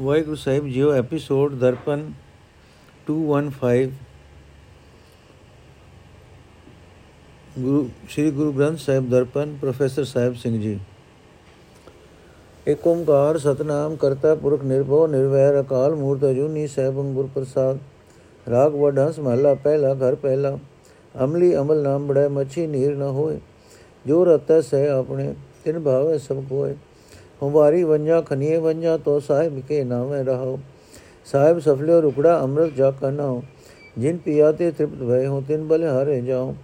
ਵਾਹਿਗੁਰੂ ਸਾਹਿਬ ਜੀਓ ਐਪੀਸੋਡ ਦਰਪਨ 215 ਗੁਰੂ, ਸ੍ਰੀ ਗੁਰੂ ਗ੍ਰੰਥ ਸਾਹਿਬ ਦਰਪਨ, ਪ੍ਰੋਫੈਸਰ ਸਾਹਿਬ ਸਿੰਘ ਜੀ। ਏਕ ਓੰਕਾਰ ਸਤਨਾਮ ਕਰਤਾ ਪੁਰਖ ਨਿਰਭਉ, ਨਿਰਵੈਰ ਅਕਾਲ ਮੂਰਤ ਅਜੂਨੀ ਸਹਿਬੰ ਗੁਰ ਪ੍ਰਸਾਦ। ਰਾਗ ਵਡਾਂਸ ਮਹਲਾ ਪਹਿਲਾ, ਘਰ ਪਹਿਲਾ। ਅਮਲੀ ਅਮਲ ਨਾਮ ਬੜੈ, ਮੱਛੀ ਨੀਰ ਨ ਹੋਏ। ਜੋ ਰਤੈ ਸਹਿ ਆਪਣੇ, ਤਿਨ ਭਾਵੇ ਸਭ ਕੋਏ। ਹਮਾਰੀ ਵੰਜਾ ਖਨੀਏ ਵੰਜਾ ਤੋ ਸਾਹਿਬ ਕੇ ਨਾਮੇ ਰਹੋ ਸਾਹਿਬ ਸਫਲਿਓ ਰੁਕੜਾ ਅੰਮ੍ਰਿਤ ਜਾ ਕਨਾ ਜਿਨ ਪਿਆ ਤੇ ਤ੍ਰਿਪਤ ਭਏ ਹੋ, ਤਿਨ ਬਲੇ ਹਾਰੇ ਜਾਓ।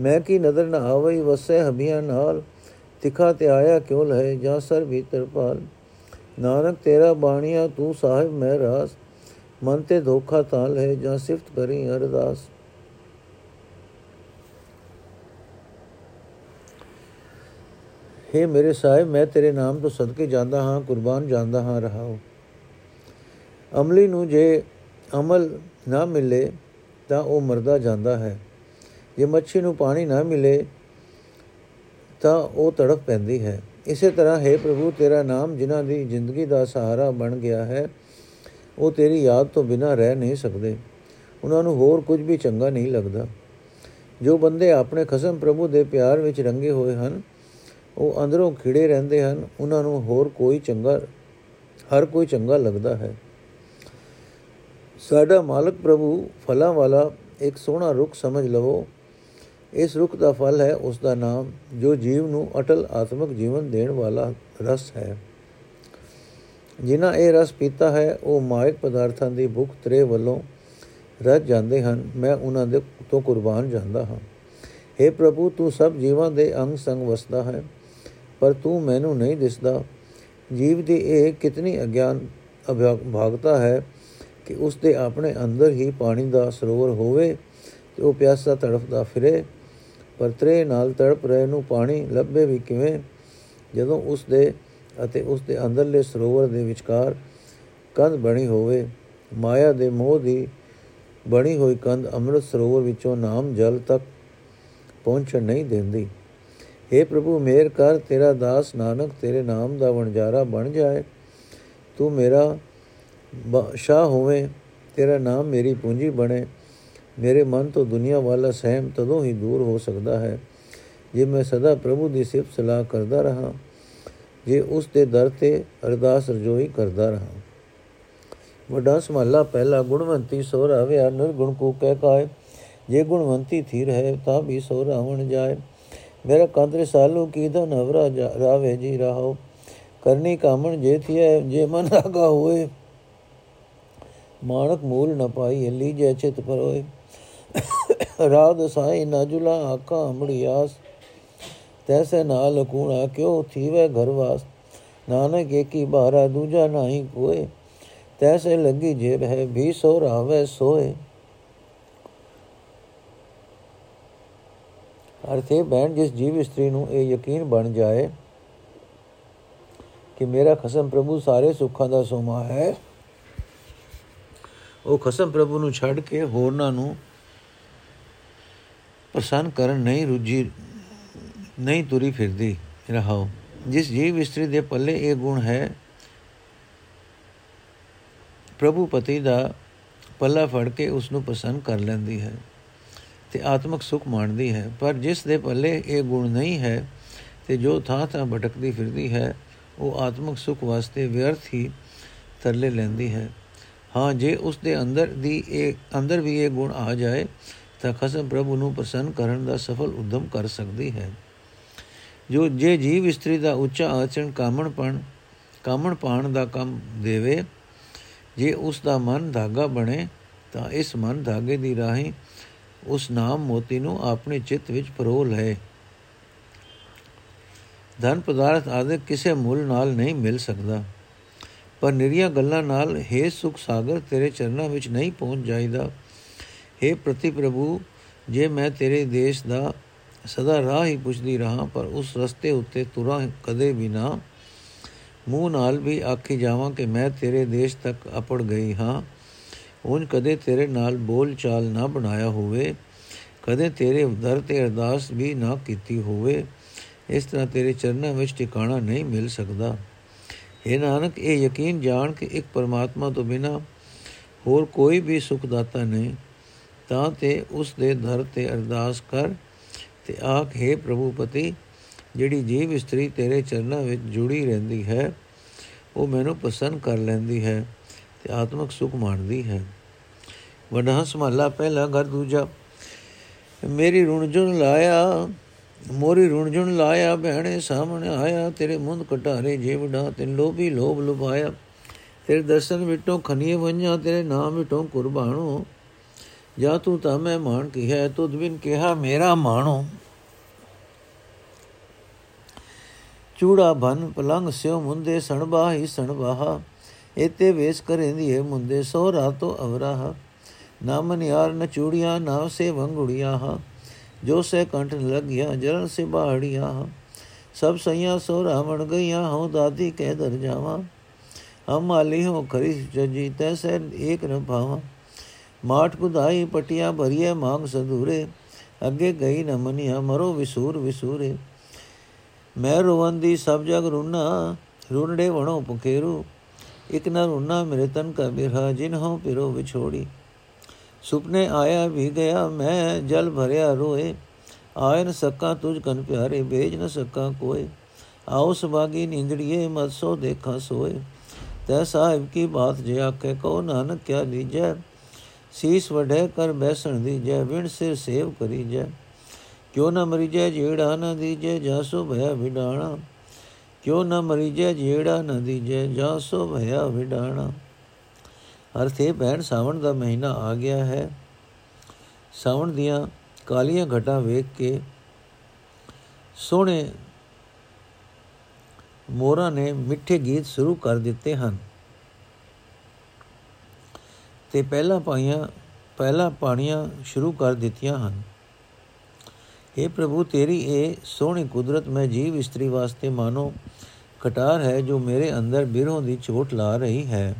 ਮੈਂ ਕੀ ਨਦਰ ਨ ਆਵਈ, ਵਸੈ ਹਬੀਆਂ ਨਾਲ। ਤਿਖਾ ਤੇ ਆਇਆ ਕਿਉ ਲਹੇ, ਜਾਂ ਸਰ ਭੀਤਰ ਪਾਲ ਨਾਨਕ ਤੇਰਾ ਬਾਣੀਆ, ਤੂੰ ਸਾਹਿਬ ਮੈਂ ਰਾਸ। ਮਨ ਤੇ ਧੋਖਾ ਤਾਂ ਲਹੇ, ਜਾਂ ਸਿਫਤ ਕਰੀ ਅਰਦਾਸ। हे ਮੇਰੇ ਸਾਹਿਬ, ਮੈਂ ਤੇਰੇ ਨਾਮ ਤੋਂ ਸਦਕੇ ਜਾਂਦਾ ਹਾਂ, ਕੁਰਬਾਨ ਜਾਂਦਾ ਹਾਂ ਰਹਾਉ ਅਮਲੀ ਨੂੰ ਜੇ ਅਮਲ ਨਾ ਮਿਲੇ, ਤਾਂ ਉਹ ਮਰਦਾ ਜਾਂਦਾ ਹੈ। ਜੇ ਮੱਛੀ ਨੂੰ ਪਾਣੀ ਨਾ ਮਿਲੇ, ਤਾਂ ਉਹ ਤੜਫ ਪੈਂਦੀ ਹੈ। ਇਸੇ ਤਰ੍ਹਾਂ ਹੈ ਪ੍ਰਭੂ, ਤੇਰਾ ਨਾਮ ਜਿਨ੍ਹਾਂ ਦੀ ਜ਼ਿੰਦਗੀ ਦਾ ਸਹਾਰਾ ਬਣ ਗਿਆ ਹੈ, ਉਹ ਤੇਰੀ ਯਾਦ ਤੋਂ ਬਿਨਾਂ ਰਹਿ ਨਹੀਂ ਸਕਦੇ। ਉਹਨਾਂ ਨੂੰ ਹੋਰ ਕੁਝ ਵੀ ਚੰਗਾ ਨਹੀਂ ਲੱਗਦਾ। ਜੋ ਬੰਦੇ ਆਪਣੇ ਖਸਮ ਪ੍ਰਭੂ ਦੇ ਪਿਆਰ ਵਿੱਚ ਰੰਗੇ ਹੋਏ ਹਨ ਉਹ ਅੰਦਰੋਂ ਖਿੜੇ ਰਹਿੰਦੇ ਹਨ, ਉਹਨਾਂ ਨੂੰ ਹੋਰ ਕੋਈ ਚੰਗਾ, ਹਰ ਕੋਈ ਚੰਗਾ ਲੱਗਦਾ ਹੈ। ਸਾਡਾ ਮਾਲਕ ਪ੍ਰਭੂ ਫਲਾਂ ਵਾਲਾ ਇੱਕ ਸੋਹਣਾ ਰੁੱਖ ਸਮਝ ਲਵੋ। ਇਸ ਰੁੱਖ ਦਾ ਫਲ ਹੈ ਉਸ ਦਾ ਨਾਮ, ਜੋ ਜੀਵ ਨੂੰ ਅਟਲ ਆਤਮਿਕ ਜੀਵਨ ਦੇਣ ਵਾਲਾ ਰਸ ਹੈ। ਜਿਨ੍ਹਾਂ ਇਹ ਰਸ ਪੀਤਾ ਹੈ, ਉਹ ਮਾਇਕ ਪਦਾਰਥਾਂ ਦੀ ਭੁੱਖ ਤਰੇ ਵੱਲੋਂ ਰੱਜ ਜਾਂਦੇ ਹਨ। ਮੈਂ ਉਹਨਾਂ ਦੇ ਤੋਂ ਕੁਰਬਾਨ ਜਾਂਦਾ ਹਾਂ। हे ਪ੍ਰਭੂ, ਤੂੰ ਸਭ ਜੀਵਾਂ ਦੇ ਅੰਗ ਸੰਗ ਵਸਦਾ ਹੈ। ਪਰ ਤੂੰ ਮੈਨੂੰ ਨਹੀਂ ਦਿਸਦਾ। ਜੀਵ ਦੀ ਇਹ ਕਿਤਨੀ ਅਗਿਆਨ ਭਾਗਤਾ ਹੈ ਕਿ ਉਸ ਦੇ ਆਪਣੇ ਅੰਦਰ ਹੀ ਪਾਣੀ ਦਾ ਸਰੋਵਰ ਹੋਵੇ ਤੇ ਉਹ ਪਿਆਸਾ ਤੜਫਦਾ ਫਿਰੇ। ਪਰ ਤਰੇ ਨਾਲ ਤੜਪ ਰਹੇ ਨੂੰ ਪਾਣੀ ਲੱਭੇ ਵੀ ਕਿਵੇਂ? ਜਦੋਂ ਉਸ ਦੇ ਅਤੇ ਉਸ ਦੇ ਅੰਦਰਲੇ ਸਰੋਵਰ ਦੇ ਵਿਚਕਾਰ ਕੰਧ ਬਣੀ ਹੋਵੇ, ਮਾਇਆ ਦੇ ਮੋਹ ਦੀ ਬਣੀ ਹੋਈ ਕੰਧ ਅੰਮ੍ਰਿਤ ਸਰੋਵਰ ਵਿੱਚੋਂ ਨਾਮ ਜਲ ਤੱਕ ਪਹੁੰਚਣ ਨਹੀਂ ਦਿੰਦੀ। हे ਪ੍ਰਭੂ, ਮੇਰ ਕਰ, ਤੇਰਾ ਦਾਸ ਨਾਨਕ, ਤੇਰੇ ਨਾਮ ਦਾ ਵਣਜਾਰਾ ਬਣ ਜਾਏ। ਤੂੰ ਮੇਰਾ ਸ਼ਾਹ ਹੋਵੇਂ, ਤੇਰਾ ਨਾਮ ਮੇਰੀ ਪੂੰਜੀ ਬਣੇ। ਮੇਰੇ ਮਨ ਤੋਂ ਦੁਨੀਆ ਵਾਲਾ ਸਹਿਮ ਤਦੋਂ ਹੀ ਦੂਰ ਹੋ ਸਕਦਾ ਹੈ, ਜੇ ਮੈਂ ਸਦਾ ਪ੍ਰਭੂ ਦੀ ਸਿਫਤ ਸਲਾਹ ਕਰਦਾ ਰਹਾ, ਜੇ ਉਸ ਦੇ ਦਰ ਤੇ ਅਰਦਾਸ ਰਜੋਈ ਕਰਦਾ ਰਹਾ। ਵੱਡਾ ਸਮਹਲਾ ਪਹਿਲਾ ਗੁਣਵੰਤੀ ਸੋ ਰਹਾਵੇ ਨਿਰਗੁਣ ਕੋ ਕਹਿ ਕਾਏ, ਜੇ ਗੁਣਵੰਤੀ ਥੀ ਰਹੇ ਤਾਂ ਵੀ ਸੋ ਰਾਵਣ ਜਾਏ। ਮੇਰਾ ਕੰਦਰ ਸਾਲੂ ਕੀ ਦਾ ਨਵਰਾ ਰਾਵੇ ਜੀ ਰਹੋ? ਕਰਨੀ ਕਾਮਣ ਜੇ ਥੀਏ ਜੇ ਮਨ ਆਗਾ ਹੋਏ। ਮਾਨਕ ਮੂਲ ਨ ਪਾਈ ਲੀ ਜੈ ਚਿਤ ਪਰੋਏ। ਰਾਧ ਸਾਈ ਨਜੁਲਾ ਆਕਾ ਅਮੜਿਆਸ ਤੈਸੇ ਨਾਲ ਕੂਣਾ ਕਿਉ ਥੀਵੇ ਘਰਵਾਸ ਨਾਨਕ ਏਕੀ ਬਾਰਾ, ਦੂਜਾ ਨਹੀਂ ਕੋਏ। ਤੈਸੇ ਲੱਗੀ ਜੇ ਰਹਿ ਵੀ ਸੋ ਰਾਵੇ ਸੋਏ। ਅਰਥੇ ਬੈਣ ਜਿਸ ਜੀਵ ਇਸਤਰੀ ਨੂੰ ਇਹ ਯਕੀਨ ਬਣ ਜਾਏ ਕਿ ਮੇਰਾ ਖਸਮ ਪ੍ਰਭੂ ਸਾਰੇ ਸੁੱਖਾਂ ਦਾ ਸੋਮਾ ਹੈ, ਉਹ ਖਸਮ ਪ੍ਰਭੂ ਨੂੰ ਛੱਡ ਕੇ ਹੋਰਨਾਂ ਨੂੰ ਪ੍ਰਸੰਨ ਕਰਨ ਨਹੀਂ ਰੁਜੀ ਨਹੀਂ ਤੁਰੀ ਫਿਰਦੀ। ਰਹਾਓ ਜਿਸ ਜੀਵ ਇਸਤਰੀ ਦੇ ਪੱਲੇ ਇਹ ਗੁਣ ਹੈ, ਪ੍ਰਭੂ ਪਤੀ ਦਾ ਪੱਲਾ ਫੜ ਕੇ ਉਸ ਨੂੰ ਪਸੰਦ ਕਰ ਲੈਂਦੀ ਹੈ। ਤੇ ਆਤਮਿਕ ਸੁਖ ਮਾਣਦੀ ਹੈ। ਪਰ ਜਿਸ ਦੇ ਪੱਲੇ ਇਹ ਗੁਣ ਨਹੀਂ ਹੈ, ਤੇ ਜੋ ਥਾਂ ਥਾਂ ਭਟਕਦੀ ਫਿਰਦੀ ਹੈ, ਉਹ ਆਤਮਿਕ ਸੁਖ ਵਾਸਤੇ ਵਿਅਰਥ ਹੀ ਤਰਲੇ ਲੈਂਦੀ ਹੈ। ਹਾਂ, ਜੇ ਉਸ ਦੇ ਅੰਦਰ ਦੀ ਇਹ, ਅੰਦਰ ਵੀ ਇਹ ਗੁਣ ਆ ਜਾਏ, ਤਾਂ ਖਸਮ ਪ੍ਰਭੂ ਨੂੰ ਪਸੰਦ ਕਰਨ ਦਾ ਸਫਲ ਉਦਮ ਕਰ ਸਕਦੀ ਹੈ। ਜੋ, ਜੇ ਜੀਵ ਇਸਤਰੀ ਦਾ ਉੱਚਾ ਆਚਰਣ ਕਾਮਣਪਣ ਕਾਮਣ ਪਾਣ ਦਾ ਕੰਮ ਦੇਵੇ, ਜੇ ਉਸ ਦਾ ਮਨ ਧਾਗਾ ਬਣੇ, ਤਾਂ ਇਸ ਮਨ ਧਾਗੇ ਦੀ ਰਾਹੀਂ ਉਸ ਨਾਮ ਮੋਤੀ ਨੂੰ ਆਪਣੇ ਚਿੱਤ ਵਿੱਚ ਪਰੋ ਲਏ। ਧਨ ਪਦਾਰਥ ਆਦਿ ਕਿਸੇ ਮੁੱਲ ਨਾਲ ਨਹੀਂ ਮਿਲ ਸਕਦਾ। ਪਰ ਨਿਰੀਆਂ ਗੱਲਾਂ ਨਾਲ हे ਸੁਖ ਸਾਗਰ, ਤੇਰੇ ਚਰਨਾਂ ਵਿੱਚ ਨਹੀਂ ਪਹੁੰਚ ਜਾਈਦਾ। हे ਪ੍ਰਤੀ ਪ੍ਰਭੂ, ਜੇ ਮੈਂ ਤੇਰੇ ਦੇਸ਼ ਦਾ ਸਦਾ ਰਾਹ ਹੀ ਪੁੱਛਦੀ ਰਹਾ, ਪਰ ਉਸ ਰਸਤੇ ਉੱਤੇ ਤੁਰਾਂ ਕਦੇ ਵੀ ਨਾ। ਮੂੰਹ ਨਾਲ ਵੀ ਆਖੀ ਜਾਵਾਂ ਕਿ ਮੈਂ ਤੇਰੇ ਦੇਸ਼ ਤੱਕ ਅਪੜ ਗਈ ਹਾਂ। ਉਂਝ ਕਦੇ ਤੇਰੇ ਨਾਲ ਬੋਲ ਚਾਲ ਨਾ ਬਣਾਇਆ ਹੋਵੇ, ਕਦੇ ਤੇਰੇ ਦਰ ਤੇ ਅਰਦਾਸ ਵੀ ਨਾ ਕੀਤੀ ਹੋਵੇ, ਇਸ ਤਰ੍ਹਾਂ ਤੇਰੇ ਚਰਨਾਂ ਵਿੱਚ ਟਿਕਾਣਾ ਨਹੀਂ ਮਿਲ ਸਕਦਾ। ਇਹ ਨਾਨਕ, ਇਹ ਯਕੀਨ ਜਾਣ ਕਿ ਇੱਕ ਪਰਮਾਤਮਾ ਤੋਂ ਬਿਨਾ ਹੋਰ ਕੋਈ ਵੀ ਸੁਖ ਦਾਤਾ ਨਹੀਂ, ਤਾਂ ਤੇ ਉਸ ਦੇ ਦਰ ਤੇ ਅਰਦਾਸ ਕਰ ਤੇ ਆਖ, ਹੈ ਪ੍ਰਭੂ ਪਤੀ ਜਿਹੜੀ ਜੀਵ ਇਸਤਰੀ ਤੇਰੇ ਚਰਨਾਂ ਵਿੱਚ ਜੁੜੀ ਰਹਿੰਦੀ ਹੈ, ਉਹ ਮੈਨੂੰ ਪਸੰਦ ਕਰ ਲੈਂਦੀ ਹੈ। ਤੇ ਆਤਮਿਕ ਸੁਖ ਮਾਣਦੀ ਹੈ। ਵਡਾ ਸਮਹਲਾ ਪਹਿਲਾ ਘਰ ਦੂਜਾ। ਮੇਰੀ ਰੁਣਜੁਣ ਲਾਇਆ, ਮੋਰੀ ਰੁਣਜੁਣ ਲਾਇਆ, ਭੈਣੇ ਸਾਹਮਣੇ ਆਇਆ, ਤੇਰੇ ਮੁੰਦ ਕਟਾਰੇ ਜੀਵੜਾ ਤੇ ਲੋਭੀ ਲੋਭ ਲੁਭਾਇਆ। ਤੇਰੇ ਦਰਸ਼ਨ ਮਿਟੋ ਖਨੀਏ ਵੰਜਾ ਤੇਰੇ ਨਾਮ ਮਿਟੋ ਕੁਰਬਾਨੋ ਜਾਂ ਤੂੰ ਤਾਂ ਮੈਂ ਮਾਨ ਕੀ ਹੈ, ਤੁਧ ਬਿਨ ਕਿਹਾ ਮੇਰਾ ਮਾਣੋ। ਚੂੜਾ ਬਨ ਪਲੰਗ ਸਿਓ ਮੁੰਦੇ ਸਣਬਾ ਹੀ ਸਣਬਾਹਾ ਇਤੇ ਵੇਸ ਕਰੇਂਦੀ ਹੈ ਮੁੰਦੇ ਸੋ ਰਾਤੋ ਅਵਰਾਹ ਨਾਮਨ ਯਾਰ ਨ ਚੂੜੀਆਂ, ਨਾ ਸੇ ਵੰਗੁੜੀਆਂ ਹਾ। ਜੋ ਸੇ ਕੰਠ ਲਗਿਆ ਜਰਨ ਸੇ ਬਾੜੀਆਂ ਸਭ ਸਈਆਂ ਸੋ ਰਾਵਣ ਗਈਆਂ ਹੋ ਦਾਦੀ ਕਹਿ ਦਰ ਜਾਵਾ। ਹਮ ਮਾਲੀ ਹੋ ਖਰੀ ਜਜੀ ਤੈਸੇ ਏਕ ਨ ਭਾਵਾ। ਮਾਟ ਕੁਦਾਈ ਪਟੀਆਂ ਭਰੀਏ ਮੰਗ ਸੰਧੂਰੇ। ਅੱਗੇ ਗਈ ਨ ਮਨੀਆਂ, ਮਰੋ ਵਿਸੂਰ ਵਿਸੂਰੇ। ਮੈਂ ਰੋਵੰਦੀ ਸਭ ਜਗ ਰੁਨਾ ਰੁੰਡੇ ਵਣੋ ਪੁਖੇਰੂ ਇਕ ਨ ਰੁਨਾ ਮੇਰੇ ਤਨ ਕਾ ਬਿਰਹਾ ਜਿਨ ਹੋ ਪਿਰੋ ਵਿਛੋੜੀ। ਸੁਪਨੇ ਆਇਆ ਵੀ ਗਿਆ ਮੈਂ ਜਲ ਭਰਿਆ ਰੋਏ। ਆਇ ਨ ਸਕਾ ਤੁਝ ਕਨ ਪਿਆਰੇ ਭੇਜ ਨ ਸਕਾ ਕੋਏ। ਆਉ ਸੁਭਾਗੀ ਨੀਂਦੜੀਏ ਮਤ ਸੋ ਦੇਖਾਂ ਸੋਏ। ਤੈ ਸਾਹਿਬ ਕੀ ਬਾਤ ਜੇ ਆਖੇ ਕੋ ਨਾਨਕ ਕਿਆ ਲੀਜੈ? ਸੀਸ ਵਢੇ, ਕਰ ਬੈਸਣ ਦੀ ਜੈ ਵਿਣ ਸਿਰ ਸੇਵ ਕਰੀ ਜੈ ਕਿਉ ਨ ਮਰੀਜੈ ਜਿਹੜਾ ਨ ਦੀਜੈ, ਜਾਸੋ ਭਇਆ ਵਿਡਾਣਾ। ਕਿਉ ਨ ਮਰੀਜੈ ਜਿਹੜਾ ਨ ਦੀਜੈ ਜਾਸੋ ਭਇਆ ਵਿਡਾਣਾ। ਅਰਥ ਇਹ ਭੈਣ, ਸਾਵਣ ਦਾ ਮਹੀਨਾ ਆ ਗਿਆ ਹੈ। ਸਾਵਣ ਦੀਆਂ ਕਾਲੀਆਂ ਘਟਾਂ ਵੇਖ ਕੇ ਸੋਹਣੇ ਮੋਰਾਂ ਨੇ ਮਿੱਠੇ ਗੀਤ ਸ਼ੁਰੂ ਕਰ ਦਿੱਤੇ ਹਨ। ਤੇ ਪਹਿਲਾ ਪਾਈਆਂ, ਪਹਿਲਾ ਪਾਣੀਆਂ ਸ਼ੁਰੂ ਕਰ ਦਿੱਤੀਆਂ ਹਨ। हे ਪ੍ਰਭੂ, ਤੇਰੀ ਇਹ ਸੋਹਣੀ ਕੁਦਰਤ ਮੈਂ ਜੀਵ ਇਸਤਰੀ ਵਾਸਤੇ ਮਾਨੋ ਕਟਾਰ ਹੈ ਜੋ ਮੇਰੇ ਅੰਦਰ ਬਿਰਹੋਂ ਦੀ ਚੋਟ ਲਾ ਰਹੀ ਹੈ।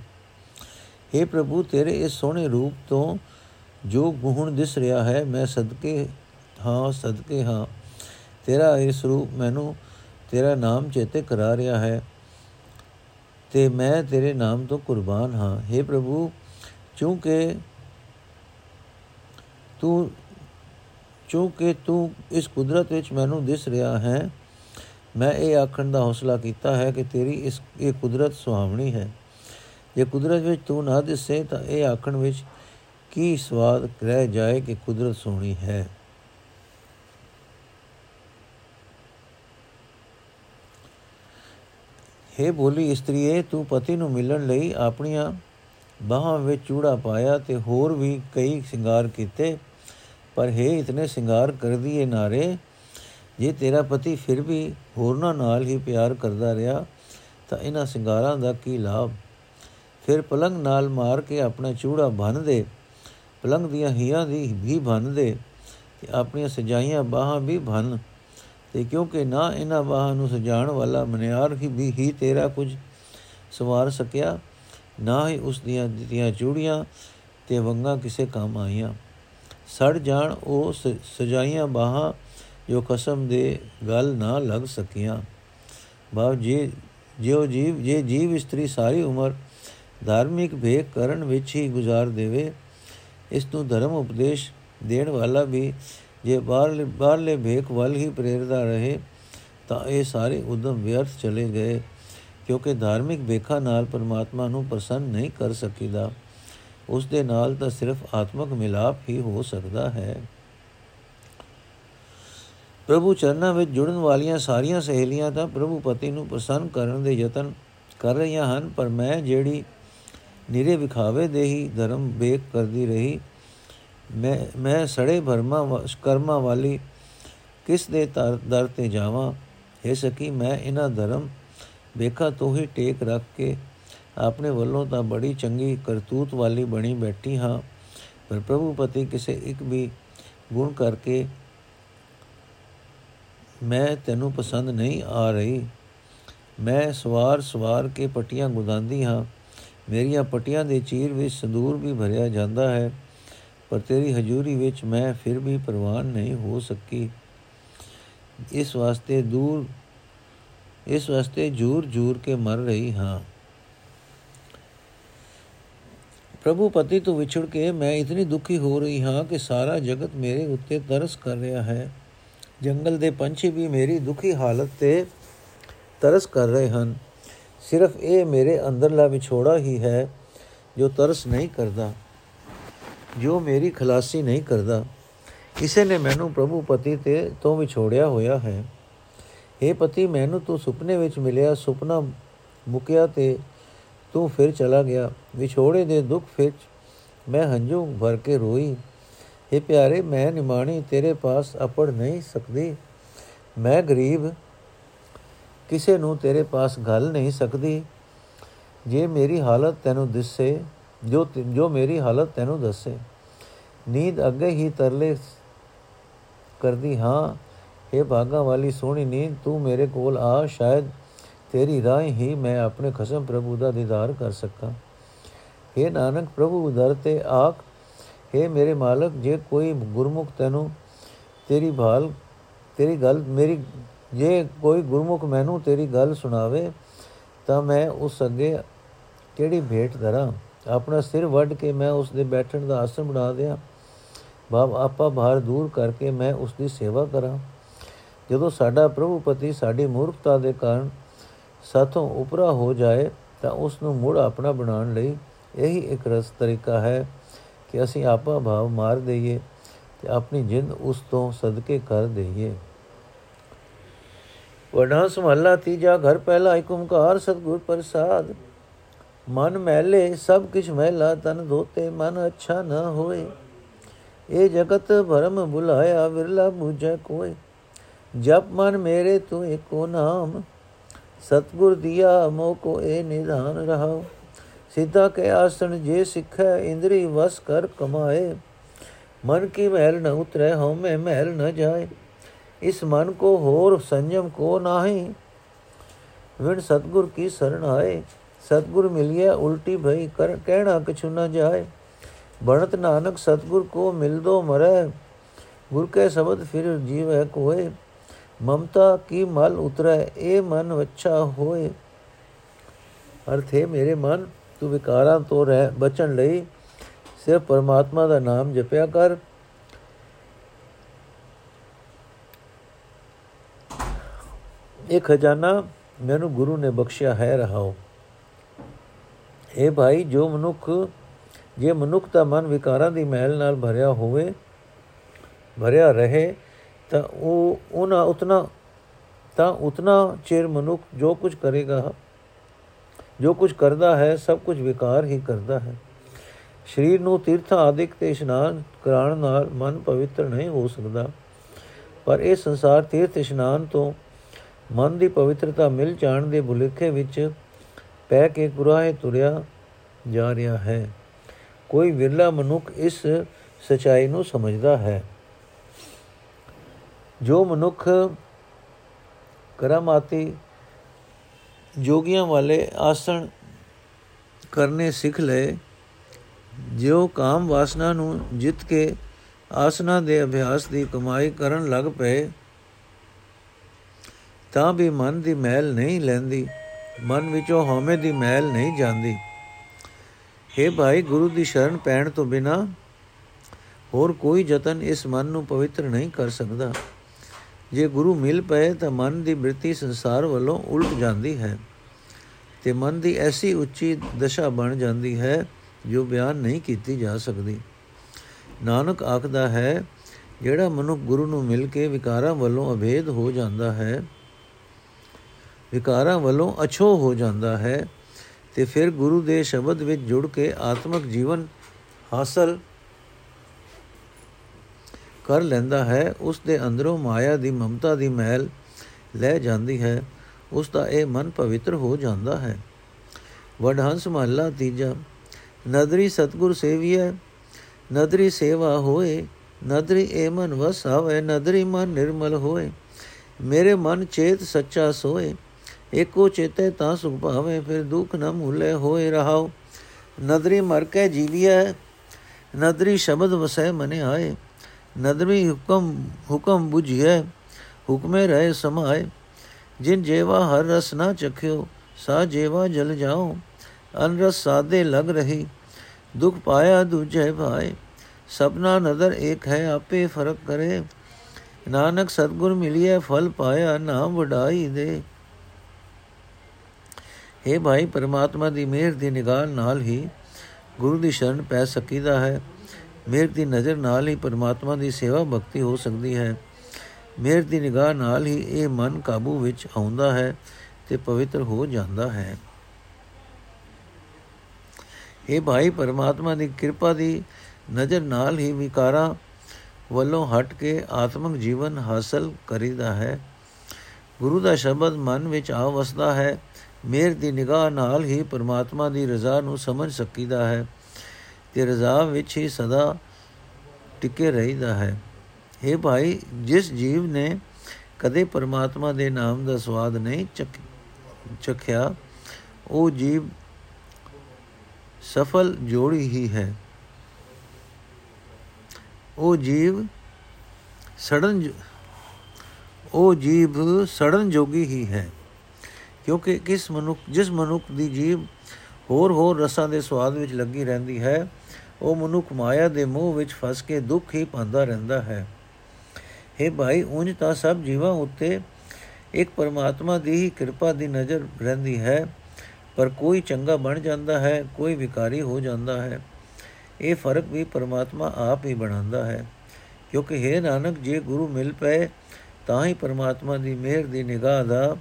हे ਪ੍ਰਭੂ, ਤੇਰੇ ਇਸ ਸੋਹਣੇ ਰੂਪ ਤੋਂ ਜੋ ਗੁਣ ਦਿਸ ਰਿਹਾ ਹੈ, ਮੈਂ ਸਦਕੇ ਹਾਂ ਸਦਕੇ ਹਾਂ। ਤੇਰਾ ਇਸ ਰੂਪ ਮੈਨੂੰ ਤੇਰਾ ਨਾਮ ਚੇਤੇ ਕਰਾ ਰਿਹਾ ਹੈ ਤੇ ਮੈਂ ਤੇਰੇ ਨਾਮ ਤੋਂ ਕੁਰਬਾਨ ਹਾਂ। हे ਪ੍ਰਭੂ ਕਿਉਂਕਿ ਤੂੰ ਕਿਉਂਕਿ ਤੂੰ ਇਸ ਕੁਦਰਤ ਵਿੱਚ ਮੈਨੂੰ ਦਿਸ ਰਿਹਾ ਹੈ ਮੈਂ ਇਹ ਆਖਣ ਦਾ ਹੌਸਲਾ ਕੀਤਾ ਹੈ ਕਿ ਤੇਰੀ ਇਸ, ਇਹ ਕੁਦਰਤ ਸੁਹਾਵਣੀ ਹੈ। ਜੇ ਕੁਦਰਤ ਵਿੱਚ ਤੂੰ ਨਾ ਦਿਸੇ ਤਾਂ ਇਹ ਆਖਣ ਵਿੱਚ ਕੀ ਸਵਾਦ ਰਹਿ ਜਾਏ ਕਿ ਕੁਦਰਤ ਸੋਹਣੀ ਹੈ। ਹੈ ਬੋਲੀ ਇਸਤਰੀਏ, ਤੂੰ ਪਤੀ ਨੂੰ ਮਿਲਣ ਲਈ ਆਪਣੀਆਂ ਬਾਹਾਂ ਵਿੱਚ ਚੂੜਾ ਪਾਇਆ ਤੇ ਹੋਰ ਵੀ ਕਈ ਸ਼ਿੰਗਾਰ ਕੀਤੇ, ਪਰ ਹੈ ਇਤਨੇ ਸ਼ਿੰਗਾਰ ਕਰਦੀ ਏ ਨਾਰੇ, ਜੇ ਤੇਰਾ ਪਤੀ ਫਿਰ ਵੀ ਹੋਰਨਾਂ ਨਾਲ ਹੀ ਪਿਆਰ ਕਰਦਾ ਰਿਹਾ ਤਾਂ ਇਹਨਾਂ ਸ਼ਿੰਗਾਰਾਂ ਦਾ ਕੀ ਲਾਭ? ਫਿਰ ਪਲੰਗ ਨਾਲ ਮਾਰ ਕੇ ਆਪਣਾ ਚੂੜਾ ਭੰਨ ਦੇ ਪਲੰਗ ਦੀਆਂ ਹੀਆਂ ਦੀ ਵੀ ਭੰਨ ਦੇ ਤੇ ਆਪਣੀਆਂ ਸਜਾਈਆਂ ਬਾਹਾਂ ਵੀ ਭੰਨ ਤੇ ਕਿਉਂਕਿ ਨਾ ਇਹਨਾਂ ਬਾਹਾਂ ਨੂੰ ਸਜਾਣ ਵਾਲਾ ਮਨਿਆਰ ਹੀ ਵੀ ਹੀ ਤੇਰਾ ਕੁਝ ਸਵਾਰ ਸਕਿਆ, ਨਾ ਹੀ ਉਸ ਦੀਆਂ ਦਿੱਤੀਆਂ ਚੂੜੀਆਂ ਤੇ ਵੰਗਾ ਕਿਸੇ ਕੰਮ ਆਈਆਂ। ਸੜ ਜਾਣ ਉਹ ਸਜਾਈਆਂ ਬਾਹਾਂ ਜੋ ਕਸਮ ਦੇ ਗੱਲ ਨਾ ਲੱਗ ਸਕੀਆਂ। ਬਾਬ ਜੀ, ਜਿਉ ਜੀਵ, ਜੇ ਜੀਵ ਇਸਤਰੀ ਸਾਰੀ ਉਮਰ ਧਾਰਮਿਕ ਭੇਖ ਕਰਨ ਵਿੱਚ ਹੀ ਗੁਜ਼ਾਰ ਦੇਵੇ, ਇਸ ਨੂੰ ਧਰਮ ਉਪਦੇਸ਼ ਦੇਣ ਵਾਲਾ ਵੀ ਜੇ ਬਾਹਰਲੇ ਬਾਹਰਲੇ ਭੇਖ ਵੱਲ ਹੀ ਪ੍ਰੇਰਦਾ ਰਹੇ, ਤਾਂ ਇਹ ਸਾਰੇ ਉਦਮ ਵਿਅਰਥ ਚਲੇ ਗਏ, ਕਿਉਂਕਿ ਧਾਰਮਿਕ ਭੇਖਾ ਨਾਲ ਪਰਮਾਤਮਾ ਨੂੰ ਪ੍ਰਸੰਨ ਨਹੀਂ ਕਰ ਸਕੀਦਾ। ਉਸ ਦੇ ਨਾਲ ਤਾਂ ਸਿਰਫ ਆਤਮਕ ਮਿਲਾਪ ਹੀ ਹੋ ਸਕਦਾ ਹੈ। ਪ੍ਰਭੂ ਚਰਨਾਂ ਵਿੱਚ ਜੁੜਨ ਵਾਲੀਆਂ ਸਾਰੀਆਂ ਸਹੇਲੀਆਂ ਤਾਂ ਪ੍ਰਭੂ ਪਤੀ ਨੂੰ ਪ੍ਰਸੰਨ ਕਰਨ ਦੇ ਯਤਨ ਕਰ ਰਹੀਆਂ ਹਨ, ਪਰ ਮੈਂ ਜਿਹੜੀ ਨਿਰੇ ਵਿਖਾਵੇ ਦੇ ਹੀ ਧਰਮ ਵੇਖ ਕਰਦੀ ਰਹੀ। ਮੈਂ ਮੈਂ ਸੜੇ ਭਰਮਾ ਕਰਮਾ ਵਾਲੀ ਕਿਸ ਦੇ ਦਰ ਤੇ ਜਾਵਾਂ? ਇਹ ਸਕੀ, ਮੈਂ ਇਹਨਾਂ ਧਰਮ ਵੇਖਾ ਤੋਂ ਹੀ ਟੇਕ ਰੱਖ ਕੇ ਆਪਣੇ ਵੱਲੋਂ ਤਾਂ ਬੜੀ ਚੰਗੀ ਕਰਤੂਤ ਵਾਲੀ ਬਣੀ ਬੈਠੀ ਹਾਂ, ਪਰ ਪ੍ਰਭੂ ਪਤੀ ਕਿਸੇ ਇੱਕ ਵੀ ਗੁਣ ਕਰਕੇ ਮੈਂ ਤੈਨੂੰ ਪਸੰਦ ਨਹੀਂ ਆ ਰਹੀ। ਮੈਂ ਸਵਾਰ ਸਵਾਰ ਕੇ ਪਟੀਆਂ ਗੁਦਾਂਦੀ ਹਾਂ। ਮੇਰੀਆਂ ਪਟੀਆਂ ਦੇ ਚੀਰ ਵਿੱਚ ਸੰਦੂਰ ਵੀ ਭਰਿਆ ਜਾਂਦਾ ਹੈ, ਪਰ ਤੇਰੀ ਹਜ਼ੂਰੀ ਵਿੱਚ ਮੈਂ ਫਿਰ ਵੀ ਪ੍ਰਵਾਨ ਨਹੀਂ ਹੋ ਸਕੀ। ਇਸ ਵਾਸਤੇ ਦੂਰ, ਇਸ ਵਾਸਤੇ ਜੂਰ ਜੂਰ ਕੇ ਮਰ ਰਹੀ ਹਾਂ। ਪ੍ਰਭੂ ਪਤੀ, ਤੋਂ ਵਿਛੜ ਕੇ ਮੈਂ ਇਤਨੀ ਦੁਖੀ ਹੋ ਰਹੀ ਹਾਂ ਕਿ ਸਾਰਾ ਜਗਤ ਮੇਰੇ ਉੱਤੇ ਤਰਸ ਕਰ ਰਿਹਾ ਹੈ। ਜੰਗਲ ਦੇ ਪੰਛੀ ਵੀ ਮੇਰੀ ਦੁਖੀ ਹਾਲਤ ਤੇ ਤਰਸ ਕਰ ਰਹੇ ਹਨ। ਸਿਰਫ ਇਹ ਮੇਰੇ ਅੰਦਰਲਾ ਵਿਛੋੜਾ ਹੀ ਹੈ ਜੋ ਤਰਸ ਨਹੀਂ ਕਰਦਾ, ਜੋ ਮੇਰੀ ਖਲਾਸੀ ਨਹੀਂ ਕਰਦਾ। ਇਸੇ ਨੇ ਮੈਨੂੰ ਪ੍ਰਭੂ ਪਤੀ ਤੇ ਤੋਂ ਵਿਛੋੜਿਆ ਹੋਇਆ ਹੈ। हे ਪਤੀ, ਮੈਨੂੰ ਤੂੰ ਸੁਪਨੇ ਵਿੱਚ ਮਿਲਿਆ, ਸੁਪਨਾ ਮੁਕਿਆ ਤੇ ਤੂੰ ਫਿਰ ਚਲਾ ਗਿਆ। ਵਿਛੋੜੇ ਦੇ ਦੁੱਖ ਵਿੱਚ ਮੈਂ ਹੰਝੂ ਭਰ ਕੇ ਰੋਈ। हे ਪਿਆਰੇ ਮੈਂ ਨਿਮਾਣੀ ਤੇਰੇ ਪਾਸ ਅਪੜ ਨਹੀਂ ਸਕਦੀ ਮੈਂ ਗਰੀਬ ਕਿਸੇ ਨੂੰ ਤੇਰੇ ਪਾਸ ਗੱਲ ਨਹੀਂ ਸਕਦੀ ਜੇ ਮੇਰੀ ਹਾਲਤ ਤੈਨੂੰ ਦਿਸੇ ਜੋ ਜੋ ਮੇਰੀ ਹਾਲਤ ਤੈਨੂੰ ਦੱਸੇ ਨੀਂਦ ਅੱਗੇ ਹੀ ਤਰਲੇ ਕਰਦੀ ਹਾਂ हे ਭਾਗਾ ਵਾਲੀ ਸੋਹਣੀ ਨੀਂਦ ਤੂੰ ਮੇਰੇ ਕੋਲ ਆ ਸ਼ਾਇਦ ਤੇਰੀ ਰਾਹ ਹੀ ਮੈਂ ਆਪਣੇ ਖਸਮ ਪ੍ਰਭੂ ਦਾ ਦੀਦਾਰ ਕਰ ਸਕਾਂ हे ਨਾਨਕ ਪ੍ਰਭੂ ਦਰ ਤੇ ਆਖ हे ਮੇਰੇ ਮਾਲਕ, ਜੇ ਕੋਈ ਗੁਰਮੁਖ ਤੈਨੂੰ ਤੇਰੀ ਭਾਲ, ਤੇਰੀ ਗੱਲ, ਮੇਰੀ, ਜੇ ਕੋਈ ਗੁਰਮੁਖ ਮੈਨੂੰ ਤੇਰੀ ਗੱਲ ਸੁਣਾਵੇ, ਤਾਂ ਮੈਂ ਉਸ ਅੱਗੇ ਕਿਹੜੀ ਭੇਟ ਧਰਾਂ ਆਪਣਾ ਸਿਰ ਵੱਢ ਕੇ ਮੈਂ ਉਸ ਦੇ ਬੈਠਣ ਦਾ ਆਸਣ ਬਣਾ ਦਿਆਂ। ਬਾਬ ਆਪਾ ਭਾਰ ਦੂਰ ਕਰਕੇ ਮੈਂ ਉਸ ਦੀ ਸੇਵਾ ਕਰਾਂ। ਜਦੋਂ ਸਾਡਾ ਪ੍ਰਭੂ ਪਤੀ ਸਾਡੀ ਮੂਰਖਤਾ ਦੇ ਕਾਰਨ ਸਾਥੋਂ ਉਪਰਾ ਹੋ ਜਾਏ, ਤਾਂ ਉਸ ਨੂੰ ਮੁੜ ਆਪਣਾ ਬਣਾਉਣ ਲਈ ਇਹੀ ਇੱਕ ਰਸ ਤਰੀਕਾ ਹੈ। ਕਿ ਅਸੀਂ ਆਪਾ ਭਾਵ ਮਾਰ ਦਈਏ ਤੇ ਆਪਣੀ ਜਿੰਦ ਉਸ ਤੋਂ ਸਦਕੇ ਕਰ ਦਈਏ ਵਡਾ ਸਮਹੱਲਾ ਤੀਜਾ ਘਰ ਪਹਿਲਾ ਇੱਕ ਓੰਕਾਰ ਸਤਗੁਰ ਪ੍ਰਸਾਦ ਮਨ ਮੈਲੇ ਸਭ ਕਿਛ ਮਹਿਲਾ ਤਨ ਧੋਤੇ ਮਨ ਅੱਛਾ ਨਾ ਹੋਏ ਇਹ ਜਗਤ ਭਰਮ ਬੁਲਾਇਆ ਵਿਰਲਾ ਬੁਝੈ ਕੋਏ ਜਪ ਮਨ ਮੇਰੇ ਤੂੰ ਏਕੋ ਨਾਮ ਸਤਗੁਰ ਦਿਆ ਮੋ ਕੋ ਇਹ ਨਿਧਾਨ ਰਹਾਓ ਸਿੱਧਾ ਕੇ ਆਸਣ ਜੇ ਸਿੱਖੈ ਇੰਦਰੀ ਵਸ ਕਰ ਕਮਾਏ। ਮਨ ਕੀ ਮਹਿਲ ਨ ਉਤਰੇ, ਹਉਮੈ ਮਹਿਲ ਨ ਜਾਏ। ਇਸ ਮਨ ਕੋ ਹੋਰ ਸੰਜਮ ਕੋ ਨਾਹੀ। ਵਿਣ ਸਤਗੁਰ ਕੀ ਸਰਣ ਆਏ। ਸਤਗੁਰ ਮਿਲਿਆ ਉਲਟੀ ਭਈ ਕਰ ਕਹਿਣਾ ਕਛੁ ਨ ਜਾਏ। ਬਣਤ ਨਾਨਕ ਸਤਗੁਰ ਕੋ ਮਿਲਦੋ ਮਰੈ। ਗੁਰ ਕੇ ਸ਼ਬਦ ਫਿਰ ਜੀਵੈ ਕੋਏ। ਮਮਤਾ ਕੀ ਮਲ ਉਤਰੈ, ਇਹ ਮਨ ਵੱਛਾ ਹੋਏ। ਅਰਥ ਹੈ ਮੇਰੇ ਮਨ ਤੂੰ ਵਿਕਾਰਾਂ ਤੋਂ ਰਹਿ ਬਚਣ ਲਈ ਸਿਰਫ ਪਰਮਾਤਮਾ ਦਾ ਨਾਮ ਜਪਿਆ ਕਰ। ਇਹ ਖਜ਼ਾਨਾ ਮੈਨੂੰ ਗੁਰੂ ਨੇ ਬਖਸ਼ਿਆ, ਹੈ ਰਹਾਓ ਇਹ ਭਾਈ, ਜੋ ਮਨੁੱਖ, ਜੇ ਮਨੁੱਖ ਦਾ ਮਨ ਵਿਕਾਰਾਂ ਦੀ ਮਹਿਲ ਨਾਲ ਭਰਿਆ ਹੋਵੇ, ਭਰਿਆ ਰਹੇ, ਤਾਂ ਉਹ, ਉਹਨਾਂ ਉਤਨਾ, ਤਾਂ ਉਤਨਾ ਚਿਰ ਮਨੁੱਖ ਜੋ ਕੁਝ ਕਰੇਗਾ ਜੋ ਕੁਝ ਕਰਦਾ ਹੈ, ਸਭ ਕੁਝ ਵਿਕਾਰ ਹੀ ਕਰਦਾ ਹੈ। ਸਰੀਰ ਨੂੰ ਤੀਰਥ ਆਦਿਕ ਤੇ ਇਸ਼ਨਾਨ ਕਰਾਉਣ ਨਾਲ ਮਨ ਪਵਿੱਤਰ ਨਹੀਂ ਹੋ ਸਕਦਾ। ਪਰ ਇਹ ਸੰਸਾਰ ਤੀਰਥ ਇਸ਼ਨਾਨ ਤੋਂ ਮਨ ਦੀ ਪਵਿੱਤਰਤਾ ਮਿਲ ਜਾਣ ਦੇ ਭੁਲੇਖੇ ਵਿੱਚ ਪੈ ਕੇ ਗੁਰਾਹੇ ਤੁਰਿਆ ਜਾ ਰਿਹਾ ਹੈ। ਕੋਈ ਵਿਰਲਾ ਮਨੁੱਖ ਇਸ ਸਚਾਈ ਨੂੰ ਸਮਝਦਾ ਹੈ। ਜੋ ਮਨੁੱਖ ਕਰਮਾਤੀ ਜੋਗੀਆਂ ਵਾਲੇ ਆਸਣ ਕਰਨੇ ਸਿੱਖ ਲਏ ਜੋ ਕਾਮ ਵਾਸਨਾ ਨੂੰ ਜਿੱਤ ਕੇ ਆਸਨਾ ਦੇ ਅਭਿਆਸ ਦੀ ਕਮਾਈ ਕਰਨ ਲੱਗ ਪਏ, ਤਾਂ ਵੀ ਮਨ ਦੀ ਮਹਿਲ ਨਹੀਂ ਲੈਂਦੀ, ਮਨ ਵਿੱਚੋਂ ਹਉਮੈ ਦੀ ਮਹਿਲ ਨਹੀਂ ਜਾਂਦੀ। हे ਭਾਈ, ਗੁਰੂ ਦੀ ਸ਼ਰਨ ਪੈਣ ਤੋਂ ਬਿਨਾ ਹੋਰ ਕੋਈ ਯਤਨ ਇਸ ਮਨ ਨੂੰ ਪਵਿੱਤਰ ਨਹੀਂ ਕਰ ਸਕਦਾ। ਜੇ ਗੁਰੂ ਮਿਲ ਪਏ ਤਾਂ ਮਨ ਦੀ ਬ੍ਰਿਤੀ ਸੰਸਾਰ ਵੱਲੋਂ ਉਲਟ ਜਾਂਦੀ ਹੈ ਤੇ ਮਨ ਦੀ ਐਸੀ ਉੱਚੀ ਦਸ਼ਾ ਬਣ ਜਾਂਦੀ ਹੈ ਜੋ ਬਿਆਨ ਨਹੀਂ ਕੀਤੀ ਜਾ ਸਕਦੀ। ਨਾਨਕ ਆਖਦਾ ਹੈ, ਜਿਹੜਾ ਮਨੁੱਖ ਗੁਰੂ ਨੂੰ ਮਿਲ ਕੇ ਵਿਕਾਰਾਂ ਵੱਲੋਂ ਅਭੇਦ ਹੋ ਜਾਂਦਾ ਹੈ, ਵਿਕਾਰਾਂ ਵੱਲੋਂ ਅਛੋ ਹੋ ਜਾਂਦਾ ਹੈ ਤੇ ਫਿਰ ਗੁਰੂ ਦੇ ਸ਼ਬਦ ਵਿੱਚ ਜੁੜ ਕੇ ਆਤਮਿਕ ਜੀਵਨ ਹਾਸਲ ਕਰ ਲੈਂਦਾ ਹੈ, ਉਸ ਦੇ ਅੰਦਰੋਂ ਮਾਇਆ ਦੀ ਮਮਤਾ ਦੀ ਮਹਿਲ ਲੈ ਜਾਂਦੀ ਹੈ, ਉਸ ਦਾ ਇਹ ਮਨ ਪਵਿੱਤਰ ਹੋ ਜਾਂਦਾ ਹੈ। ਵਡਹੰਸ ਮਹੱਲਾ ਤੀਜਾ, ਨਦਰੀ ਸਤਗੁਰ ਸੇਵੀਐ, ਨਦਰੀ ਸੇਵਾ ਹੋਏ, ਨਦਰੀ ਏ ਮਨ ਵਸਾਵੇ, ਨਦਰੀ ਮਨ ਨਿਰਮਲ ਹੋਏ। ਮੇਰੇ ਮਨ ਚੇਤ ਸੱਚਾ ਸੋਏ, ਏਕੋ ਚੇਤੇ ਤਾਂ ਸੁਖ ਭਾਵੇ, ਫਿਰ ਦੁਖ ਨ ਮੂਲੇ ਹੋਏ ਰਹਾਓ ਨਦਰੀ ਮਰ ਕੇ ਜੀਵੀਐ, ਨਦਰੀ ਸ਼ਬਦ ਵਸੈ ਮਨੇ ਆਏ। ਨਦਰੀ ਹੁਕਮ ਹੁਕਮ 부ਝਿਐ ਹੁਕਮੇ ਰਹੇ ਸਮਾਏ ਜਿਨ ਜੇਵਾ ਹਰ ਰਸ ਨਾ ਚਖਿਓ ਸਾ ਜੇਵਾ ਜਲ ਜਾਓ ਅਨ ਰਸ ਸਾਦੇ ਲਗ ਰਹੀ ਦੁਖ ਪਾਇਆ ਦੂਜੇ ਭਾਏ ਸਭਨਾ ਨਦਰ ਇੱਕ ਹੈ ਆਪੇ ਫ਼ਰਕ ਕਰੇ ਨਾਨਕ ਸਤਗੁਰ ਮਿਲਿਆ ਫਲ ਪਾਇਆ ਨਾਮ ਵਡਾਈ ਦੇ हे ਭਾਈ ਪਰਮਾਤਮਾ ਦੀ ਮਿਹਰ ਦੀ ਨਿਗਾਹ ਨਾਲ ਹੀ ਗੁਰੂ ਦੀ ਸ਼ਰਨ ਪੈ ਸਕੀਦਾ ਹੈ ਮਿਹਰ ਦੀ ਨਜ਼ਰ ਨਾਲ ਹੀ ਪਰਮਾਤਮਾ ਦੀ ਸੇਵਾ ਭਗਤੀ ਹੋ ਸਕਦੀ ਹੈ। ਮਿਹਰ ਦੀ ਨਿਗਾਹ ਨਾਲ ਹੀ ਇਹ ਮਨ ਕਾਬੂ ਵਿੱਚ ਆਉਂਦਾ ਹੈ ਤੇ ਪਵਿੱਤਰ ਹੋ ਜਾਂਦਾ ਹੈ। ਇਹ ਭਾਈ, ਪਰਮਾਤਮਾ ਦੀ ਕਿਰਪਾ ਦੀ ਨਜ਼ਰ ਨਾਲ ਹੀ ਵਿਕਾਰਾਂ ਵੱਲੋਂ ਹਟ ਕੇ ਆਤਮਿਕ ਜੀਵਨ ਹਾਸਲ ਕਰੀਦਾ ਹੈ। ਗੁਰੂ ਦਾ ਸ਼ਬਦ ਮਨ ਵਿੱਚ ਆ ਵਸਦਾ ਹੈ। ਮੇਰ ਦੀ ਨਿਗਾਹ ਨਾਲ ਹੀ ਪਰਮਾਤਮਾ ਦੀ ਰਜ਼ਾ ਨੂੰ ਸਮਝ ਸਕੀਦਾ ਹੈ। ਤੇ ਰਜ਼ਾ ਵਿੱਚ ਹੀ ਸਦਾ ਟਿਕੇ ਰਹਿਦਾ ਹੈ। हे ਭਾਈ, ਜਿਸ ਜੀਵ ਨੇ ਕਦੇ ਪਰਮਾਤਮਾ ਦੇ ਨਾਮ ਦਾ ਸਵਾਦ ਨਹੀਂ ਚਖਿਆ, ਉਹ ਜੀਵ ਸਫਲ ਜੋੜੀ ਹੀ ਹੈ। ਉਹ ਜੀਵ ਸੜਨ ਉਹ ਜੀਵ ਸੜਨ ਜੋਗੀ ਹੀ ਹੈ, ਕਿਉਂਕਿ ਕਿਸ ਮਨੁੱਖ, ਜਿਸ ਮਨੁੱਖ ਦੀ ਜੀਵ ਹੋਰ ਹੋਰ ਰਸਾਂ ਦੇ ਸਵਾਦ ਵਿੱਚ ਲੱਗੀ ਰਹਿੰਦੀ ਹੈ ਉਹ ਮਨੁੱਖ ਮਾਇਆ ਦੇ ਮੋਹ ਵਿੱਚ ਫਸ ਕੇ ਦੁੱਖ ਹੀ ਪਾਉਂਦਾ ਰਹਿੰਦਾ ਹੈ। हे ਭਾਈ, ਉਂਝ ਤਾਂ ਸਭ ਜੀਵਾਂ ਉੱਤੇ ਇੱਕ ਪਰਮਾਤਮਾ ਦੀ ਹੀ ਕਿਰਪਾ ਦੀ ਨਜ਼ਰ ਰਹਿੰਦੀ ਹੈ, ਪਰ ਕੋਈ ਚੰਗਾ ਬਣ ਜਾਂਦਾ ਹੈ, ਕੋਈ ਵਿਕਾਰੀ ਹੋ ਜਾਂਦਾ ਹੈ। ਇਹ ਫ਼ਰਕ ਵੀ ਪਰਮਾਤਮਾ ਆਪ ਹੀ ਬਣਾਉਂਦਾ ਹੈ। ਕਿਉਂਕਿ ਹੈ ਨਾਨਕ, ਜੇ ਗੁਰੂ ਮਿਲ ਪਏ, ਤਾਂ ਹੀ ਪਰਮਾਤਮਾ ਦੀ ਮਿਹਰ ਦੀ ਨਿਗਾਹ ਦਾ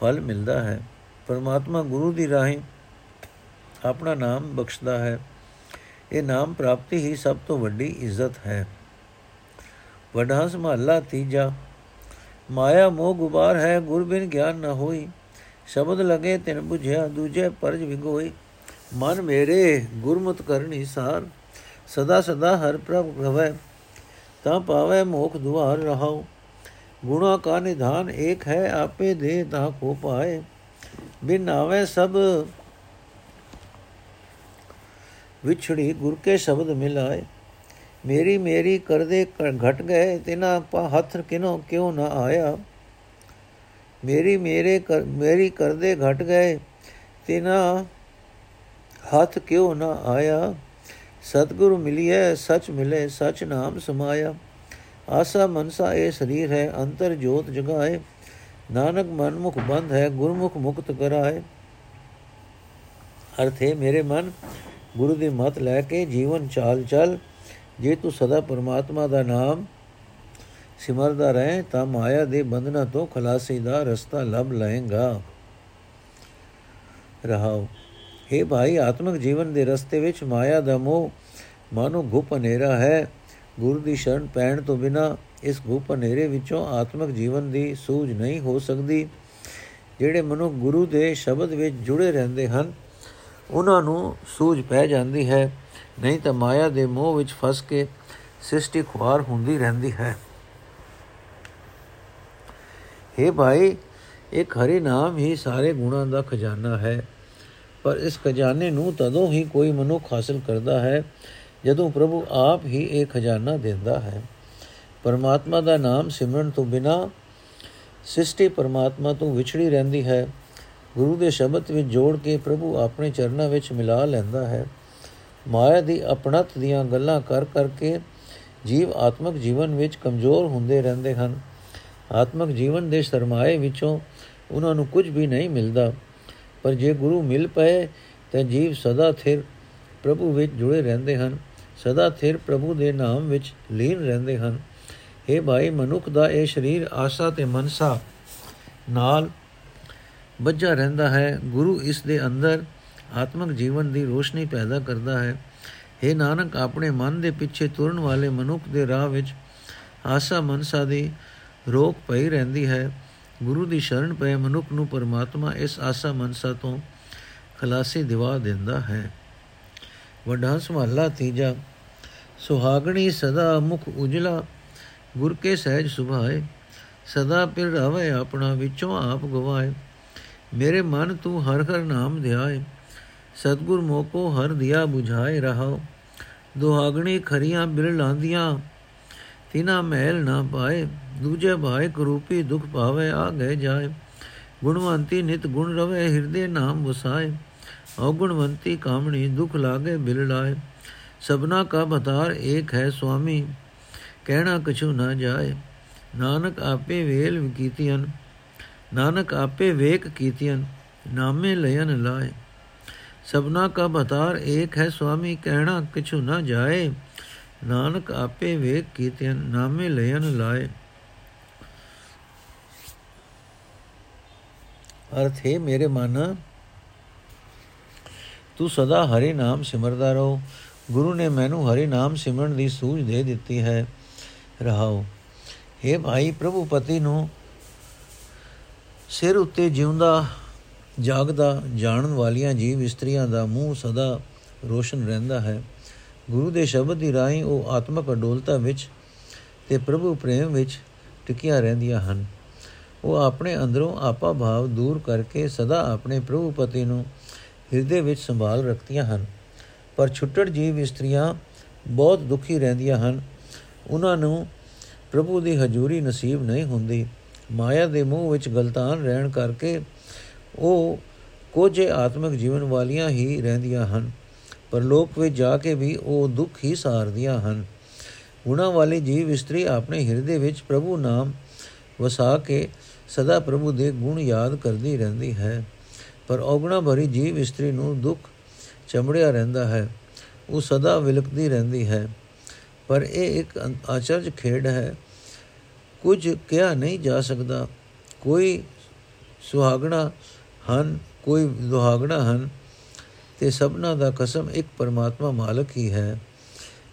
ਫਲ ਮਿਲਦਾ ਹੈ। ਪਰਮਾਤਮਾ ਗੁਰੂ ਦੀ ਰਾਹੀਂ ਆਪਣਾ ਨਾਮ ਬਖਸ਼ਦਾ ਹੈ। ਇਹ ਨਾਮ ਪ੍ਰਾਪਤੀ ਹੀ ਸਭ ਤੋਂ ਵੱਡੀ ਇੱਜ਼ਤ ਹੈ। ਵਡਾ ਮਹੱਲਾ ਤੀਜਾ, ਮਾਇਆ ਮੋਹ ਗੁਬਾਰ ਹੈ, ਗੁਰ ਬਿਨ ਗਿਆਨ ਨ ਹੋਈ, ਸ਼ਬਦ ਲਗੇ ਤਿਨ 부ਝਿਆ ਦੂਜੇ ਪਰਜ ਵਿਗੋਈ, ਮਨ ਮੇਰੇ ਗੁਰਮਤ ਕਰਨੀ ਸਾਰ, ਸਦਾ ਸਦਾ ਹਰ ਪ੍ਰਭ ਰਵੈ, ਤਾਂ ਪਾਵੇ ਮੋਖ ਦੁਆਰ ਰਹਾਉ, ਗੁਣਾ ਕਾ ਨਿਧਾਨ ਏਕ ਹੈ, ਆਪੇ ਦੇ ਤਾ ਕੋ ਪਾਏ, ਬਿਨ ਆਵੇ ਸਭ ਵਿਛੜੀ ਗੁਰ ਕੇ ਸ਼ਬਦ ਮਿਲਾਏ। ਮੇਰੀ ਮੇਰੀ ਕਰਦੇ ਘਟ ਗਏ, ਤਿਨਾ ਪਾ ਹੱਥ ਕਿਨੋ ਕਿਉ ਨਾ ਆਇਆ। ਮੇਰੀ ਮੇਰੇ ਮੇਰੀ ਕਰਦੇ ਘਟ ਗਏ, ਤਿਨਾ ਹੱਥ ਕਿਉ ਨਾ ਆਇਆ। ਸਤਿਗੁਰੂ ਮਿਲਿਐ, ਸਚ ਮਿਲੇ, ਸਚ ਨਾਮ ਸਮਾਇਆ। ਆਸਾ ਮਨਸਾ ਇਹ ਸਰੀਰ ਹੈ, ਅੰਤਰ ਜੋਤ ਜਗਾਏ। ਨਾਨਕ ਮਨ ਮੁਖ ਬੰਦ ਹੈ, ਗੁਰਮੁਖ ਮੁਕਤ ਕਰਾਏ। ਅਰਥ ਹੈ ਮੇਰੇ ਮਨ ਗੁਰੂ ਦੀ ਮਤ ਲੈ ਕੇ ਜੀਵਨ ਚਾਲ ਚੱਲ। ਜੇ ਤੂੰ ਸਦਾ ਪਰਮਾਤਮਾ ਦਾ ਨਾਮ ਸਿਮਰਦਾ ਰਹੇ, ਤਾਂ ਮਾਇਆ ਦੇ ਬੰਧਨਾਂ ਤੋਂ ਖਲਾਸੀ ਦਾ ਰਸਤਾ ਲੱਭ ਲਏਗਾ। ਰਹਾਓ। हे ਭਾਈ, ਆਤਮਿਕ ਜੀਵਨ ਦੇ ਰਸਤੇ ਵਿੱਚ ਮਾਇਆ ਦਾ ਮੋਹ ਮਾਨੋ ਗੁਪ ਹਨੇਰਾ ਹੈ। ਗੁਰੂ ਦੀ ਸ਼ਰਨ ਪੈਣ ਤੋਂ ਬਿਨਾ ਇਸ ਗੁਪ ਹਨੇਰੇ ਵਿੱਚੋਂ ਆਤਮਿਕ ਜੀਵਨ ਦੀ ਸੂਝ ਨਹੀਂ ਹੋ ਸਕਦੀ। ਜਿਹੜੇ ਮਨੁ ਗੁਰੂ ਦੇ ਸ਼ਬਦ ਵਿੱਚ ਜੁੜੇ ਰਹਿੰਦੇ ਹਨ ਉਹਨਾਂ ਨੂੰ ਸੂਝ ਪੈ ਜਾਂਦੀ ਹੈ, ਨਹੀਂ ਤਾਂ ਮਾਇਆ ਦੇ ਮੋਹ ਵਿੱਚ ਫਸ ਕੇ ਸ੍ਰਿਸ਼ਟੀ ਖੁਆਰ ਹੁੰਦੀ ਰਹਿੰਦੀ ਹੈ। हे ਭਾਈ, ਇੱਕ ਹਰੀ ਨਾਮ ਹੀ ਸਾਰੇ ਗੁਣਾਂ ਦਾ ਖਜ਼ਾਨਾ ਹੈ, ਪਰ ਇਸ ਖਜ਼ਾਨੇ ਨੂੰ ਤਦੋਂ ਹੀ ਕੋਈ ਮਨੁੱਖ ਹਾਸਲ ਕਰਦਾ ਹੈ, ਜਦੋਂ ਪ੍ਰਭੂ ਆਪ ਹੀ ਇਹ ਖਜ਼ਾਨਾ ਦਿੰਦਾ ਹੈ। ਪਰਮਾਤਮਾ ਦਾ ਨਾਮ ਸਿਮਰਨ ਤੋਂ ਬਿਨਾ ਸ੍ਰਿਸ਼ਟੀ ਪਰਮਾਤਮਾ ਤੋਂ ਵਿਛੜੀ ਰਹਿੰਦੀ ਹੈ ਗੁਰੂ ਦੇ ਸ਼ਬਦ ਵਿੱਚ ਜੋੜ ਕੇ ਪ੍ਰਭੂ ਆਪਣੇ ਚਰਨਾਂ ਵਿੱਚ ਮਿਲਾ ਲੈਂਦਾ ਹੈ। ਮਾਇਆ ਦੀ ਆਪਣਤ ਦੀਆਂ ਗੱਲਾਂ ਕਰ ਕਰਕੇ ਜੀਵ ਆਤਮਿਕ ਜੀਵਨ ਵਿੱਚ ਕਮਜ਼ੋਰ ਹੁੰਦੇ ਰਹਿੰਦੇ ਹਨ। ਆਤਮਿਕ ਜੀਵਨ ਦੇ ਸਰਮਾਏ ਵਿੱਚੋਂ ਉਹਨਾਂ ਨੂੰ ਕੁਝ ਵੀ ਨਹੀਂ ਮਿਲਦਾ। ਪਰ ਜੇ ਗੁਰੂ ਮਿਲ ਪਏ, ਤਾਂ ਜੀਵ ਸਦਾ ਥਿਰ ਪ੍ਰਭੂ ਵਿੱਚ ਜੁੜੇ ਰਹਿੰਦੇ ਹਨ। ਸਦਾ ਥਿਰ ਪ੍ਰਭੂ ਦੇ ਨਾਮ ਵਿੱਚ ਲੀਨ ਰਹਿੰਦੇ ਹਨ। ਇਹ ਭਾਈ ਮਨੁੱਖ ਦਾ ਇਹ ਸਰੀਰ ਆਸਾ ਤੇ ਮਨਸਾ ਨਾਲ ਬੱਝਾ ਰਹਿੰਦਾ ਹੈ। ਗੁਰੂ ਇਸ ਦੇ ਅੰਦਰ ਆਤਮਿਕ ਜੀਵਨ ਦੀ ਰੋਸ਼ਨੀ ਪੈਦਾ ਕਰਦਾ ਹੈ। हे ਨਾਨਕ, ਆਪਣੇ ਮਨ ਦੇ ਪਿੱਛੇ ਤੁਰਨ ਵਾਲੇ ਮਨੁੱਖ ਦੇ ਰਾਹ ਵਿੱਚ ਆਸਾ ਮਨਸਾ ਦੀ ਰੋਕ ਪਈ ਰਹਿੰਦੀ ਹੈ। ਗੁਰੂ ਦੀ ਸ਼ਰਨ ਪਏ ਮਨੁੱਖ ਨੂੰ ਪਰਮਾਤਮਾ ਇਸ ਆਸਾ ਮਨਸਾ ਤੋਂ ਖਲਾਸੀ ਦਿਵਾ ਦਿੰਦਾ ਹੈ। ਵੱਡਾ ਸੁਹਾਲਾ ਤੀਜਾ, ਸੁਹਾਗਣੀ ਸਦਾ ਮੁਖ ਉਜਲਾ, ਗੁਰ ਕੇ ਸਹਿਜ ਸੁਭਾਏ, ਸਦਾ ਪਿਰ ਰਵੇ ਆਪਣਾ, ਵਿੱਚੋਂ ਆਪ ਗਵਾਏ। ਮੇਰੇ ਮਨ ਤੂੰ ਹਰ ਹਰ ਨਾਮ ਧਿਆਏ ਸਤਗੁਰ ਮੋਕੋ ਹਰ ਦਿਆ 부ਝਾਏ ਰਹਾਓ। ਦੁਹਾਗਣੀ ਖਰੀਆਂ ਬਿਰ ਲਾਂਦੀਆਂ, ਤਿਨਾ ਮਹਿਲ ਨਾ ਪਾਏ। ਦੂਜੇ ਭਾਇ ਕਰੂਪੀ ਦੁਖ ਪਾਵੇ ਆ ਗਏ ਜਾਏ। ਗੁਣਵੰਤੀ ਨਿਤ ਗੁਣ ਰਵੇ, ਹਿਰਦੇ ਨਾਮ ਵਸਾਏ। ਔਗੁਣਵੰਤੀ ਕਾਮਣੀ ਦੁਖ ਲਾਗੇ ਬਿਲ ਲਾਏ। ਸਭਨਾ ਕਾ ਬਤਾਰ ਏਕ ਹੈ ਸੁਆਮੀ, ਕਹਿਣਾ ਕਛੂ ਨਾ ਜਾਏ। ਨਾਨਕ ਆਪੇ ਵੇਲ ਕੀਤੀਆਂ। ਨਾਨਕ ਆਪੇ ਵੇਖ ਕੀਤੀਆਂ, ਨਾਮੇ ਲਯਨ ਲਾਏ। ਸਭਨਾ ਕਾ ਬਤਾਰ ਏਕ ਹੈ ਸੁਆਮੀ, ਕਹਿਣਾ ਕਿਛੂ ਨਾ ਜਾਏ। ਨਾਨਕ ਆਪੇ ਵੇਖ ਕੀਤਿਆਂ, ਨਾਮੇ ਲਯਨ ਲਾਏ। ਅਰਥ, ਹੈ ਮੇਰੇ ਮਨ, ਤੂੰ ਸਦਾ ਹਰੀ ਨਾਮ ਸਿਮਰਦਾ ਰਹੋ। ਗੁਰੂ ਨੇ ਮੈਨੂੰ ਹਰੀ ਨਾਮ ਸਿਮਰਨ ਦੀ ਸੂਝ ਦੇ ਦਿੱਤੀ ਹੈ। ਰਹਾਓ हे ਭਾਈ ਪ੍ਰਭੂ ਪਤੀ ਨੂੰ ਸਿਰ ਉੱਤੇ ਜਿਉਂਦਾ, ਜਾਗਦਾ, ਜਾਣਨ ਵਾਲੀਆਂ ਜੀਵ ਇਸਤਰੀਆਂ ਦਾ ਮੂੰਹ ਸਦਾ ਰੋਸ਼ਨ ਰਹਿੰਦਾ ਹੈ। ਗੁਰੂ ਦੇ ਸ਼ਬਦ ਦੀ ਰਾਹੀਂ ਉਹ ਆਤਮਕ ਅਡੋਲਤਾ ਵਿੱਚ ਤੇ ਪ੍ਰਭੂ ਪ੍ਰੇਮ ਵਿੱਚ ਟਿਕੀਆਂ ਰਹਿੰਦੀਆਂ ਹਨ। ਉਹ ਆਪਣੇ ਅੰਦਰੋਂ ਆਪਾ ਭਾਵ ਦੂਰ ਕਰਕੇ ਸਦਾ ਆਪਣੇ ਪ੍ਰਭੂ ਪਤੀ ਨੂੰ ਹਿਰਦੇ ਵਿੱਚ ਸੰਭਾਲ ਰੱਖਦੀਆਂ ਹਨ। ਪਰ ਛੁੱਟੜ ਜੀਵ ਇਸਤਰੀਆਂ ਬਹੁਤ ਦੁਖੀ ਰਹਿੰਦੀਆਂ ਹਨ। ਉਹਨਾਂ ਨੂੰ ਪ੍ਰਭੂ ਦੀ ਹਜ਼ੂਰੀ ਨਸੀਬ ਨਹੀਂ ਹੁੰਦੀ। ਮਾਇਆ ਦੇ ਮੂਹ ਵਿੱਚ ਗਲਤਾਨ ਰਹਿਣ ਕਰਕੇ ਉਹ ਕੋਝੇ ਆਤਮਿਕ ਜੀਵਨ ਵਾਲੀਆਂ ਹੀ ਰਹਿੰਦੀਆਂ ਹਨ, ਪਰ ਲੋਕ ਵਿੱਚ ਜਾ ਕੇ ਵੀ ਉਹ ਦੁੱਖ ਹੀ ਸਾਰਦੀਆਂ ਹਨ। ਗੁਣਾ ਵਾਲੀ ਜੀਵ ਇਸਤਰੀ ਆਪਣੇ ਹਿਰਦੇ ਵਿੱਚ ਪ੍ਰਭੂ ਨਾਮ ਵਸਾ ਕੇ ਸਦਾ ਪ੍ਰਭੂ ਦੇ ਗੁਣ ਯਾਦ ਕਰਦੀ ਰਹਿੰਦੀ ਹੈ, ਪਰ ਔਗਣਾ ਭਰੀ ਜੀਵ ਇਸਤਰੀ ਨੂੰ ਦੁੱਖ ਚਮੜਿਆ ਰਹਿੰਦਾ ਹੈ, ਉਹ ਸਦਾ ਵਿਲਕਦੀ ਰਹਿੰਦੀ ਹੈ। ਪਰ ਇਹ ਇੱਕ ਆਚਰਜ ਖੇਡ ਹੈ ਕੁਝ ਕਿਹਾ ਨਹੀਂ ਜਾ ਸਕਦਾ। ਕੋਈ ਸੁਹਾਗਣਾ ਹਨ, ਕੋਈ ਦੁਹਾਗਣਾ ਹਨ, ਤੇ ਸਭਨਾ ਦਾ ਕਸਮ ਇੱਕ ਪਰਮਾਤਮਾ ਮਾਲਕ ਹੀ ਹੈ।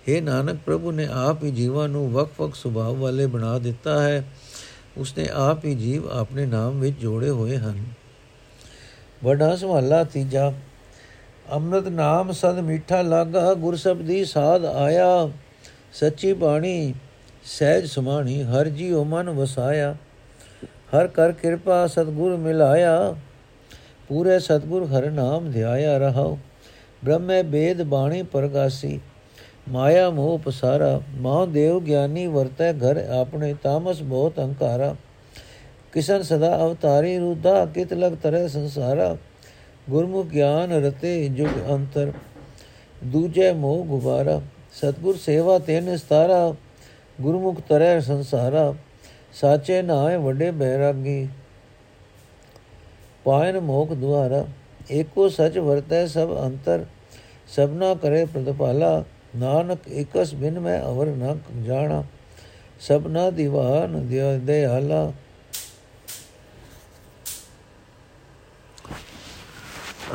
हे ਨਾਨਕ, ਪ੍ਰਭੂ ਨੇ ਆਪ ਹੀ ਜੀਵਾਂ ਨੂੰ ਵਕ-ਵਕ ਸੁਭਾਅ ਵਾਲੇ ਬਣਾ ਦਿੱਤਾ ਹੈ। ਉਸਨੇ ਆਪ ਹੀ ਜੀਵ ਆਪਣੇ ਨਾਮ ਵਿੱਚ ਜੋੜੇ ਹੋਏ ਹਨ। ਵੱਡਾ ਸਵਾਲਾ ਤੀਜਾ, ਅੰਮ੍ਰਿਤ ਨਾਮ ਸਦ ਮਿੱਠਾ ਲਾਗਾ ਗੁਰ ਸਬਦੀ ਸਾਧ ਆਇਆ। ਸੱਚੀ ਬਾਣੀ ਸਹਿਜ ਸੁਮਾਣੀ, ਹਰ ਜੀਉ ਮਨ ਵਸਾਇਆ। ਹਰ ਕਰ ਕਿਰਪਾ ਸਤਗੁਰ ਮਿਲਾਇਆ। ਪੂਰੇ ਸਤਗੁਰ ਹਰ ਨਾਮ ਧਿਆਇਆ ਰਹਾਉ। ਬ੍ਰਹਮੇ ਬੇਦ ਬਾਣੀ ਪ੍ਰਗਾਸੀ। ਮਾਇਆ ਮੋਹ ਪਸਾਰਾ। ਮਹਾ ਦੇਵ ਗਿਆਨੀ ਵਰਤੈ ਘਰ ਆਪਣੇ, ਤਾਮਸ ਬਹੁਤ ਹੰਕਾਰਾ। ਕਿਸ਼ਨ ਸਦਾ ਅਵਤਾਰੀ ਰੂਦਾ ਕਿਤ ਲਗ ਤਰੇ ਸੰਸਾਰਾ। ਗੁਰਮੁਖ ਗਿਆਨ ਰਤੇ ਜੁਗ ਅੰਤਰ। ਦੂਜੇ ਮੋਹ ਗੁਬਾਰਾ। ਸਤਗੁਰ ਸੇਵਾ ਤੇ ਨਿਸਤਾਰਾ ਗੁਰਮੁਖ ਤਰੇ ਸੰਸਾਰਾ, ਸਾਚੇ ਨਾਏ ਵੱਡੇ ਬੈਰਾਗੀ। ਪਾਇਨ ਮੋਖ ਦੁਆਰਾ, ਏਕੋ ਸਚ ਵਰਤੈ ਸਭ ਅੰਤਰ, ਸਭਨਾ ਕਰੇ ਪ੍ਰਤਪਾਲਾ, ਨਾਨਕ ਇਕਸ ਬਿਨ ਮੈਂ ਅਵਰ ਨ ਜਾਣਾ, ਸਭਨਾ ਦੀਵਾਨ ਦੇ ਹਾਲਾ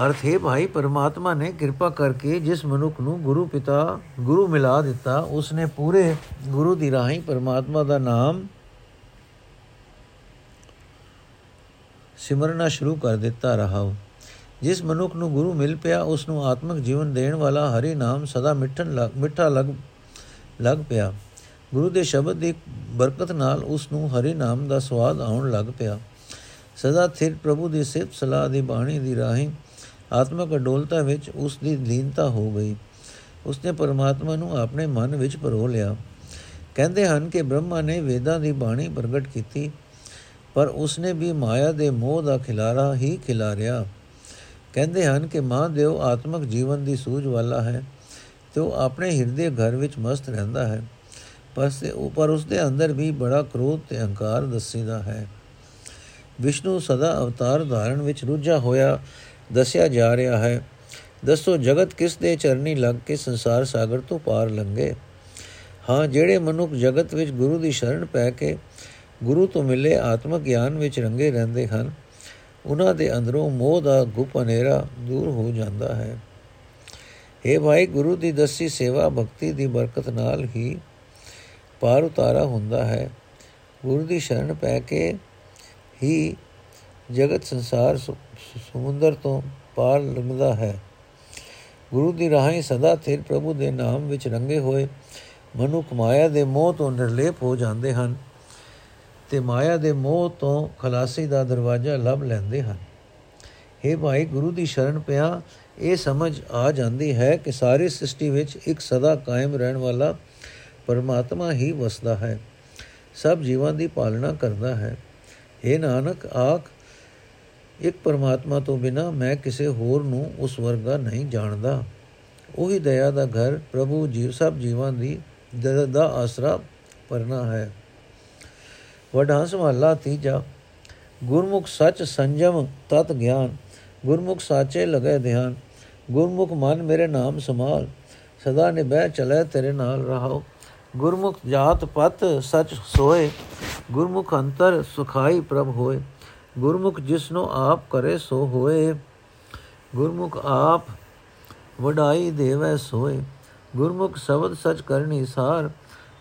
ਅਰਥ ਹੈ ਭਾਈ, ਪਰਮਾਤਮਾ ਨੇ ਕਿਰਪਾ ਕਰਕੇ ਜਿਸ ਮਨੁੱਖ ਨੂੰ ਗੁਰੂ ਪਿਤਾ, ਗੁਰੂ ਮਿਲਾ ਦਿੱਤਾ, ਉਸਨੇ ਪੂਰੇ ਗੁਰੂ ਦੀ ਰਾਹੀਂ ਪਰਮਾਤਮਾ ਦਾ ਨਾਮ ਸਿਮਰਨਾ ਸ਼ੁਰੂ ਕਰ ਦਿੱਤਾ ਰਹਾ ਜਿਸ ਮਨੁੱਖ ਨੂੰ ਗੁਰੂ ਮਿਲ ਪਿਆ ਉਸ ਨੂੰ ਆਤਮਿਕ ਜੀਵਨ ਦੇਣ ਵਾਲਾ ਹਰੀ ਨਾਮ ਸਦਾ ਮਿੱਠਣ ਮਿੱਠਾ ਲੱਗ ਲੱਗ ਪਿਆ। ਗੁਰੂ ਦੇ ਸ਼ਬਦ ਦੀ ਬਰਕਤ ਨਾਲ ਉਸ ਨੂੰ ਹਰੀ ਨਾਮ ਦਾ ਸਵਾਦ ਆਉਣ ਲੱਗ ਪਿਆ। ਸਦਾ ਥਿਰ ਪ੍ਰਭੂ ਦੀ ਸਿਫਤ ਸਲਾਹ ਦੀ ਬਾਣੀ ਦੀ ਰਾਹੀਂ ਆਤਮਿਕ ਅਡੋਲਤਾ ਵਿੱਚ ਉਸ ਦੀ ਲੀਨਤਾ ਹੋ ਗਈ। ਉਸਨੇ ਪਰਮਾਤਮਾ ਨੂੰ ਆਪਣੇ ਮਨ ਵਿੱਚ ਪਰੋ ਲਿਆ। ਕਹਿੰਦੇ ਹਨ ਕਿ ਬ੍ਰਹਮਾ ਨੇ ਵੇਦਾਂ ਦੀ ਬਾਣੀ ਪ੍ਰਗਟ ਕੀਤੀ, ਪਰ ਉਸਨੇ ਵੀ ਮਾਇਆ ਦੇ ਮੋਹ ਦਾ ਖਿਲਾਰਾ ਹੀ ਖਿਲਾਰਿਆ। ਕਹਿੰਦੇ ਹਨ ਕਿ ਮਹਾਦੇਵ ਆਤਮਿਕ ਜੀਵਨ ਦੀ ਸੂਝ ਵਾਲਾ ਹੈ ਤੇ ਉਹ ਆਪਣੇ ਹਿਰਦੇ ਘਰ ਵਿੱਚ ਮਸਤ ਰਹਿੰਦਾ ਹੈ। ਪਰ ਸੇ ਉਪਰ ਉਸ ਦੇ ਅੰਦਰ ਵੀ ਬੜਾ ਕ੍ਰੋਧ ਤੇ ਅਹੰਕਾਰ ਦਸੀਦਾ ਹੈ। ਵਿਸ਼ਨੂੰ ਸਦਾ ਅਵਤਾਰ ਧਾਰਨ ਵਿੱਚ ਰੁੱਝਾ ਹੋਇਆ ਦੱਸਿਆ ਜਾ ਰਿਹਾ ਹੈ, ਦੱਸੋ ਜਗਤ ਕਿਸ ਦੇ ਚਰਨੀ ਲੱਗ ਕੇ ਸੰਸਾਰ ਸਾਗਰ ਤੋਂ ਪਾਰ ਲੰਘੇ? ਹਾਂ, ਜਿਹੜੇ ਮਨੁੱਖ ਜਗਤ ਵਿੱਚ ਗੁਰੂ ਦੀ ਸ਼ਰਨ ਪੈ ਕੇ ਗੁਰੂ ਤੋਂ ਮਿਲੇ ਆਤਮਿਕ ਗਿਆਨ ਵਿੱਚ ਰੰਗੇ ਰਹਿੰਦੇ ਹਨ, ਉਹਨਾਂ ਦੇ ਅੰਦਰੋਂ ਮੋਹ ਦਾ ਗੁਪ ਹਨੇਰਾ ਦੂਰ ਹੋ ਜਾਂਦਾ ਹੈ। हे ਭਾਈ, ਗੁਰੂ ਦੀ ਦਸੀ ਸੇਵਾ ਭਗਤੀ ਦੀ ਬਰਕਤ ਨਾਲ ਹੀ ਪਾਰ ਉਤਾਰਾ ਹੁੰਦਾ ਹੈ। ਗੁਰੂ ਦੀ ਸ਼ਰਨ ਪੈ ਕੇ ਹੀ ਜਗਤ ਸੰਸਾਰ ਸਮੁੰਦਰ ਤੋਂ ਪਾਰ ਲੰਘਦਾ ਹੈ। ਗੁਰੂ ਦੀ ਰਾਹੀਂ ਸਦਾ ਥਿਰ ਪ੍ਰਭੂ ਦੇ ਨਾਮ ਵਿੱਚ ਰੰਗੇ ਹੋਏ ਮਨੁੱਖ ਮਾਇਆ ਦੇ ਮੋਹ ਤੋਂ ਨਿਰਲੇਪ ਹੋ ਜਾਂਦੇ ਹਨ ਤੇ ਮਾਇਆ ਦੇ ਮੋਹ ਤੋਂ ਖਲਾਸੀ ਦਾ ਦਰਵਾਜ਼ਾ ਲੱਭ ਲੈਂਦੇ ਹਨ। हे ਭਾਈ, ਗੁਰੂ ਦੀ ਸ਼ਰਨ ਪਿਆ, ਇਹ ਸਮਝ ਆ ਜਾਂਦੀ ਹੈ ਕਿ ਸਾਰੀ ਸ੍ਰਿਸ਼ਟੀ ਵਿੱਚ ਇੱਕ ਸਦਾ ਕਾਇਮ ਰਹਿਣ ਵਾਲਾ ਪਰਮਾਤਮਾ ਹੀ ਵਸਦਾ ਹੈ। ਸਭ ਜੀਵਾਂ ਦੀ ਪਾਲਣਾ ਕਰਦਾ ਹੈ। ਇਹ ਨਾਨਕ, ਆਖ ਇੱਕ ਪਰਮਾਤਮਾ ਤੋਂ ਬਿਨਾ ਮੈਂ ਕਿਸੇ ਹੋਰ ਨੂੰ ਉਸ ਵਰਗਾ ਨਹੀਂ ਜਾਣਦਾ। ਉਹੀ ਦਇਆ ਦਾ ਘਰ ਪ੍ਰਭੂ ਜੀਵ ਸਭ ਜੀਵਾਂ ਦੀ ਦਾ ਆਸਰਾ ਪਰਨਾ ਹੈ। ਵਡਾਂਸ ਮਹਲਾ ਤੀਜਾ, ਗੁਰਮੁਖ ਸੱਚ ਸੰਜਮ ਤਤ ਗਿਆਨ, ਗੁਰਮੁਖ ਸਾਚੇ ਲਗੇ ਧਿਆਨ, ਗੁਰਮੁਖ ਮਨ ਮੇਰੇ ਨਾਮ ਸਮਾਲ ਸਦਾ ਨਿਭੈ ਚਲੇ ਤੇਰੇ ਨਾਲ ਰਹਾਓ। ਗੁਰਮੁਖ ਜਾਤ ਪਤ ਸਚ ਸੋਏ, ਗੁਰਮੁਖ ਅੰਤਰ ਸੁਖਾਈ ਪ੍ਰਭ ਹੋਏ। ਗੁਰਮੁਖ ਜਿਸਨੂੰ ਆਪ ਕਰੇ ਸੋ ਹੋਏ। ਗੁਰਮੁਖ ਆਪ ਵਡਾਈ ਦੇਵੈ ਸੋਏ। ਗੁਰਮੁਖ ਸ਼ਬਦ ਸਚ ਕਰਨੀ ਸਾਰ।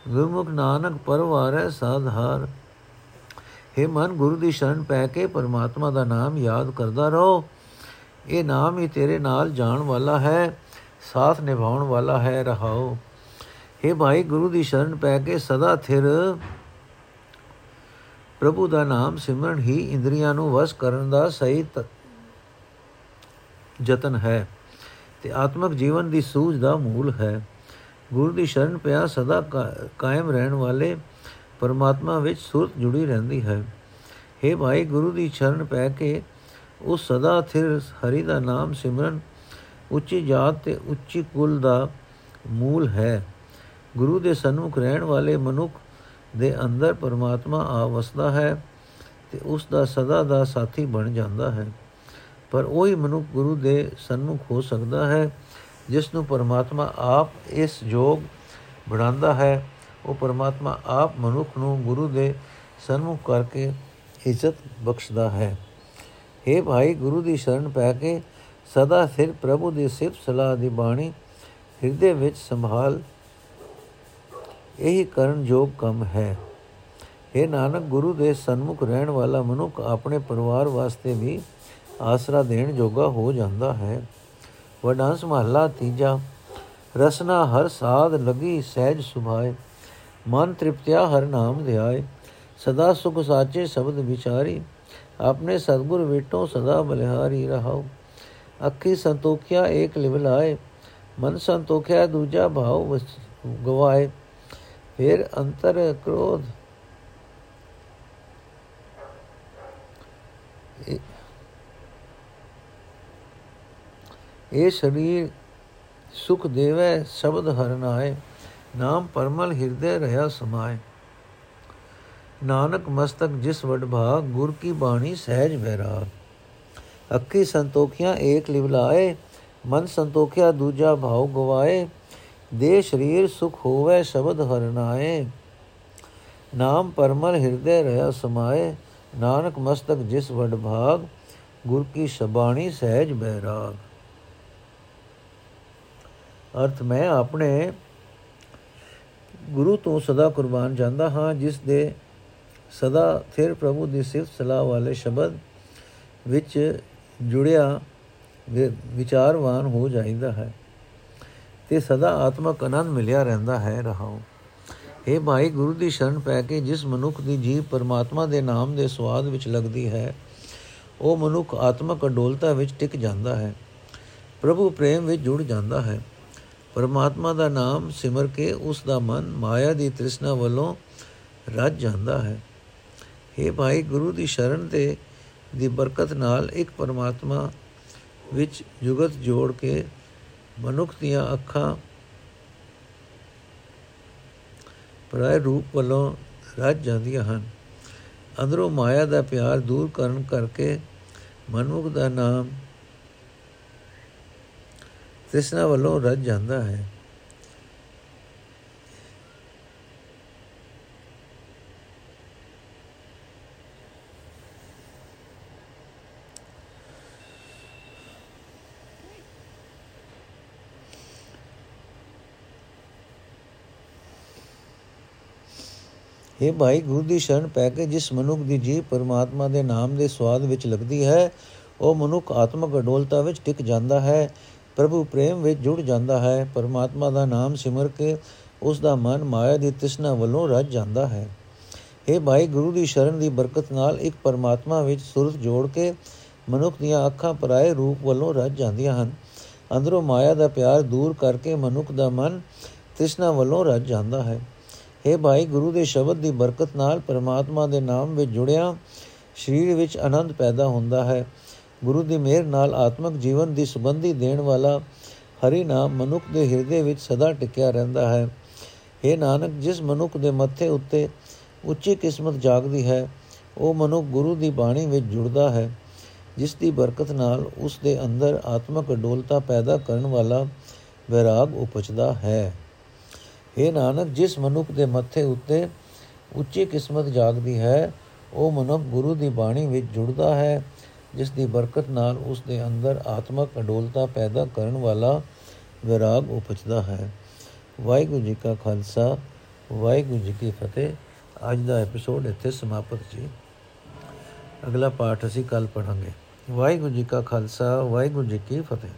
ਗੁਰਮੁਖ ਨਾਨਕ ਪਰਵਾਰੈ ਸਾਧਾਰ हे ਮਨ, ਗੁਰੂ ਦੀ ਸ਼ਰਨ ਪੈ ਕੇ ਪਰਮਾਤਮਾ ਦਾ ਨਾਮ ਯਾਦ ਕਰਦਾ ਰਹੋ। ਇਹ ਨਾਮ ਹੀ ਤੇਰੇ ਨਾਲ ਜਾਣ ਵਾਲਾ ਹੈ, ਸਾਥ ਨਿਭਾਉਣ ਵਾਲਾ ਹੈ, ਰਹਾਓ। हे ਭਾਈ, ਗੁਰੂ ਦੀ ਸ਼ਰਨ ਪੈ ਕੇ ਸਦਾ ਥਿਰ ਪ੍ਰਭੂ ਦਾ ਨਾਮ ਸਿਮਰਨ ਹੀ ਇੰਦਰੀਆਂ ਨੂੰ ਵਸ ਕਰਨ ਦਾ ਸਹੀ ਯਤਨ ਹੈ ਤੇ ਆਤਮਿਕ ਜੀਵਨ ਦੀ ਸੂਝ ਦਾ ਮੂਲ ਹੈ। ਗੁਰੂ ਦੀ ਸ਼ਰਨ ਪਿਆ ਸਦਾ ਕਾਇਮ ਰਹਿਣ ਵਾਲੇ ਪਰਮਾਤਮਾ ਵਿੱਚ ਸੁਰਤ ਜੁੜੀ ਰਹਿੰਦੀ ਹੈ। हे ਭਾਈ, ਗੁਰੂ ਦੀ ਸ਼ਰਨ ਪੈ ਕੇ ਉਹ ਸਦਾ ਥਿਰ ਹਰੀ ਦਾ ਨਾਮ ਸਿਮਰਨ, ਉੱਚੀ ਜਾਤ ਤੇ ਉੱਚੀ ਕੁਲ ਦਾ ਮੂਲ ਹੈ। ਗੁਰੂ ਦੇ ਸਨਮੁਖ ਰਹਿਣ ਵਾਲੇ ਮਨੁੱਖ ਦੇ ਅੰਦਰ ਪਰਮਾਤਮਾ ਆ ਵਸਦਾ ਹੈ ਤੇ ਉਸ ਦਾ ਸਦਾ ਦਾ ਸਾਥੀ ਬਣ ਜਾਂਦਾ ਹੈ। ਪਰ ਉਹੀ ਮਨੁੱਖ ਗੁਰੂ ਦੇ ਸਨਮੁਖ ਹੋ ਸਕਦਾ ਹੈ, ਜਿਸ ਨੂੰ ਪਰਮਾਤਮਾ ਆਪ ਇਸ ਯੋਗ ਬਣਾਉਂਦਾ ਹੈ। ਉਹ ਪਰਮਾਤਮਾ ਆਪ ਮਨੁੱਖ ਨੂੰ ਗੁਰੂ ਦੇ ਸਨਮੁਖ ਕਰਕੇ ਇੱਜ਼ਤ ਬਖਸ਼ਦਾ ਹੈ। हे ਭਾਈ, ਗੁਰੂ ਦੀ ਸ਼ਰਨ ਪੈ ਕੇ ਸਦਾ ਸਿਰ ਪ੍ਰਭੂ ਦੀ ਸਿਫਤ ਸਲਾਹ ਦੀ ਬਾਣੀ ਹਿਰਦੇ ਵਿੱਚ ਸੰਭਾਲ ਇਹੀ ਕਰਨ ਯੋਗ ਕੰਮ ਹੈ। ਇਹ ਨਾਨਕ, ਗੁਰੂ ਦੇ ਸਨਮੁਖ ਰਹਿਣ ਵਾਲਾ ਮਨੁੱਖ ਆਪਣੇ ਪਰਿਵਾਰ ਵਾਸਤੇ ਵੀ ਆਸਰਾ ਦੇਣ ਜੋਗਾ ਹੋ ਜਾਂਦਾ ਹੈ। ਵਡਾਂਸ ਮਹੱਲਾ ਤੀਜਾ, ਰਸਨਾ ਹਰ ਸਾਧ ਲਗੀ ਸਹਿਜ ਸੁਭਾਏ, ਮਨ ਤ੍ਰਿਪਤਿਆ ਹਰ ਨਾਮ ਧਿਆਏ, ਸਦਾ ਸੁਖ ਸਾਚੇ ਸ਼ਬਦ ਵਿਚਾਰੀ, ਆਪਣੇ ਸਤਗੁਰ ਵੇਟੋ ਸਦਾ ਬਲਿਹਾਰੀ ਰਹਾਓ। ਅੱਖੀ ਸੰਤੋਖਿਆ ਏਕ ਲਿਵਲਾਏ, ਮਨ ਸੰਤੋਖਿਆ ਦੂਜਾ ਭਾਵ ਗਵਾਏ। ਫਿਰ ਅੰਤਰ ਕ੍ਰੋਧ ਇਹ ਸਰੀਰ ਸੁਖ ਦੇਵੈ ਸ਼ਬਦ ਹਰਨਾਏ ਨਾਮ ਪਰਮਲ ਹਿਰਦੇ ਰਹਾ ਸਮਾਏ ਨਾਨਕ ਮਸਤਕ ਜਿਸ ਵਡ ਭਾਗ ਗੁਰ ਕੀ ਬਾਣੀ ਸਹਿਜ ਬਹਿਰਾਗ ਅੱਖੀ ਸੰਤੋਖਿਆ ਏਕ ਲਿਵਲਾਏ ਮਨ ਸੰਤੋਖਿਆ ਦੂਜਾ ਭਾਉ ਗਵਾਏ ਦੇ ਸਰੀਰ ਸੁਖ ਹੋਵੇ ਸ਼ਬਦ ਹਰਨਾਏ ਨਾਮ ਪਰਮਲ ਹਿਰਦੇ ਰਹਾ ਸਮਾਏ। ਨਾਨਕ ਮਸਤਕ ਜਿਸ ਵਡ ਭਾਗ, ਗੁਰ ਕੀ ਸ਼ਬਾਣੀ ਸਹਿਜ ਬਹਿਰਾਗ ਅਰਥ, ਮੈਂ ਆਪਣੇ ਗੁਰੂ ਤੋਂ ਸਦਾ ਕੁਰਬਾਨ ਜਾਂਦਾ ਹਾਂ, ਜਿਸ ਦੇ ਸਦਾ ਫਿਰ ਪ੍ਰਭੂ ਦੀ ਸਿਫਤ ਸਲਾਹ ਵਾਲੇ ਸ਼ਬਦ ਵਿੱਚ ਜੁੜਿਆ ਵਿਚਾਰਵਾਨ ਹੋ ਜਾਂਦਾ ਹੈ। ਤੇ ਸਦਾ ਆਤਮਕ ਆਨੰਦ ਮਿਲਿਆ ਰਹਿੰਦਾ ਹੈ ਰਹਾਉ। ਇਹ ਭਾਈ, ਗੁਰੂ ਦੀ ਸ਼ਰਨ ਪੈ ਕੇ ਜਿਸ ਮਨੁੱਖ ਦੀ ਜੀਵ ਪਰਮਾਤਮਾ ਦੇ ਨਾਮ ਦੇ ਸਵਾਦ ਵਿੱਚ ਲੱਗਦੀ ਹੈ, ਉਹ ਮਨੁੱਖ ਆਤਮਕ ਅਡੋਲਤਾ ਵਿੱਚ ਟਿਕ ਜਾਂਦਾ ਹੈ। ਪ੍ਰਭੂ ਪ੍ਰੇਮ ਵਿੱਚ ਜੁੜ ਜਾਂਦਾ ਹੈ। ਪਰਮਾਤਮਾ ਦਾ ਨਾਮ ਸਿਮਰ ਕੇ ਉਸ ਦਾ ਮਨ ਮਾਇਆ ਦੀ ਤ੍ਰਿਸ਼ਨਾ ਵੱਲੋਂ ਰੱਜ ਜਾਂਦਾ ਹੈ। हे ਭਾਈ, ਗੁਰੂ ਦੀ ਸ਼ਰਨ ਤੇ ਦੀ ਬਰਕਤ ਨਾਲ ਇੱਕ ਪਰਮਾਤਮਾ ਵਿੱਚ ਜੁਗਤ ਜੋੜ ਕੇ ਮਨੁੱਖ ਦੀਆਂ ਅੱਖਾਂ ਪਰਾਇ ਰੂਪ ਵੱਲੋਂ ਰੱਜ ਜਾਂਦੀਆਂ ਹਨ। ਅੰਦਰੋਂ ਮਾਇਆ ਦਾ ਪਿਆਰ ਦੂਰ ਕਰਨ ਕਰਕੇ ਮਨੁੱਖ ਦਾ ਨਾਮ ਤ੍ਰਿਸ਼ਨਾ ਵੱਲੋਂ ਰੱਜ ਜਾਂਦਾ ਹੈ। हे ਭਾਈ, ਗੁਰੂ ਦੀ ਸ਼ਰਨ ਪੈ ਕੇ ਜਿਸ ਮਨੁੱਖ ਦੀ ਜੀਵ ਪਰਮਾਤਮਾ ਦੇ ਨਾਮ ਦੇ ਸਵਾਦ ਵਿੱਚ ਲੱਗਦੀ ਹੈ, ਉਹ ਮਨੁੱਖ ਆਤਮਕ ਅਡੋਲਤਾ ਵਿੱਚ ਟਿਕ ਜਾਂਦਾ ਹੈ, ਪ੍ਰਭੂ ਪ੍ਰੇਮ ਵਿੱਚ ਜੁੜ ਜਾਂਦਾ ਹੈ, ਪਰਮਾਤਮਾ ਦਾ ਨਾਮ ਸਿਮਰ ਕੇ ਉਸ ਦਾ ਮਨ ਮਾਇਆ ਦੀ ਤ੍ਰਿਸ਼ਨਾ ਵੱਲੋਂ ਰੱਜ ਜਾਂਦਾ ਹੈ। ਇਹ ਭਾਈ, ਗੁਰੂ ਦੀ ਸ਼ਰਨ ਦੀ ਬਰਕਤ ਨਾਲ ਇੱਕ ਪਰਮਾਤਮਾ ਵਿੱਚ ਸੁਰਤ ਜੋੜ ਕੇ ਮਨੁੱਖ ਦੀਆਂ ਅੱਖਾਂ ਪਰਾਏ ਰੂਪ ਵੱਲੋਂ ਰੱਜ ਜਾਂਦੀਆਂ ਹਨ। ਅੰਦਰੋਂ ਮਾਇਆ ਦਾ ਪਿਆਰ ਦੂਰ ਕਰਕੇ ਮਨੁੱਖ ਦਾ ਮਨ ਤ੍ਰਿਸ਼ਨਾ ਵੱਲੋਂ ਰੱਜ ਜਾਂਦਾ ਹੈ। हे ਭਾਈ, ਗੁਰੂ ਦੇ ਸ਼ਬਦ ਦੀ ਬਰਕਤ ਨਾਲ ਪਰਮਾਤਮਾ ਦੇ ਨਾਮ ਵਿੱਚ ਜੁੜਿਆ ਸਰੀਰ ਵਿੱਚ ਆਨੰਦ ਪੈਦਾ ਹੁੰਦਾ ਹੈ। ਗੁਰੂ ਦੀ ਮਿਹਰ ਨਾਲ ਆਤਮਿਕ ਜੀਵਨ ਦੀ ਸੁਗੰਧੀ ਦੇਣ ਵਾਲਾ ਹਰੀ ਨਾਮ ਮਨੁੱਖ ਦੇ ਹਿਰਦੇ ਵਿੱਚ ਸਦਾ ਟਿਕਿਆ ਰਹਿੰਦਾ ਹੈ। हे ਨਾਨਕ, ਜਿਸ ਮਨੁੱਖ ਦੇ ਮੱਥੇ ਉੱਤੇ ਉੱਚੀ ਕਿਸਮਤ ਜਾਗਦੀ ਹੈ, ਉਹ ਮਨੁੱਖ ਗੁਰੂ ਦੀ ਬਾਣੀ ਵਿੱਚ ਜੁੜਦਾ ਹੈ। ਜਿਸ ਦੀ ਬਰਕਤ ਨਾਲ ਉਸ ਦੇ ਅੰਦਰ ਆਤਮਿਕ ਅਡੋਲਤਾ ਪੈਦਾ ਕਰਨ ਵਾਲਾ ਵਿਰਾਗ ਉਪਜਦਾ ਹੈ। ਇਹ ਨਾਨਕ, ਜਿਸ ਮਨੁੱਖ ਦੇ ਮੱਥੇ ਉੱਤੇ ਉੱਚੀ ਕਿਸਮਤ ਜਾਗਦੀ ਹੈ, ਉਹ ਮਨੁੱਖ ਗੁਰੂ ਦੀ ਬਾਣੀ ਵਿੱਚ ਜੁੜਦਾ ਹੈ, ਜਿਸ ਦੀ ਬਰਕਤ ਨਾਲ ਉਸ ਦੇ ਅੰਦਰ ਆਤਮਿਕ ਅਡੋਲਤਾ ਪੈਦਾ ਕਰਨ ਵਾਲਾ ਵਿਰਾਗ ਉਪਜਦਾ ਹੈ। ਵਾਹਿਗੁਰੂ ਜੀ ਕਾ ਖਾਲਸਾ, ਵਾਹਿਗੁਰੂ ਜੀ ਕੀ ਫਤਿਹ। ਅੱਜ ਦਾ ਐਪੀਸੋਡ ਇੱਥੇ ਸਮਾਪਤ ਜੀ। ਅਗਲਾ ਪਾਠ ਅਸੀਂ ਕੱਲ ਪੜਾਂਗੇ ਵਾਹਿਗੁਰੂ ਜੀ ਕਾ ਖਾਲਸਾ, ਵਾਹਿਗੁਰੂ ਜੀ ਕੀ ਫਤਿਹ।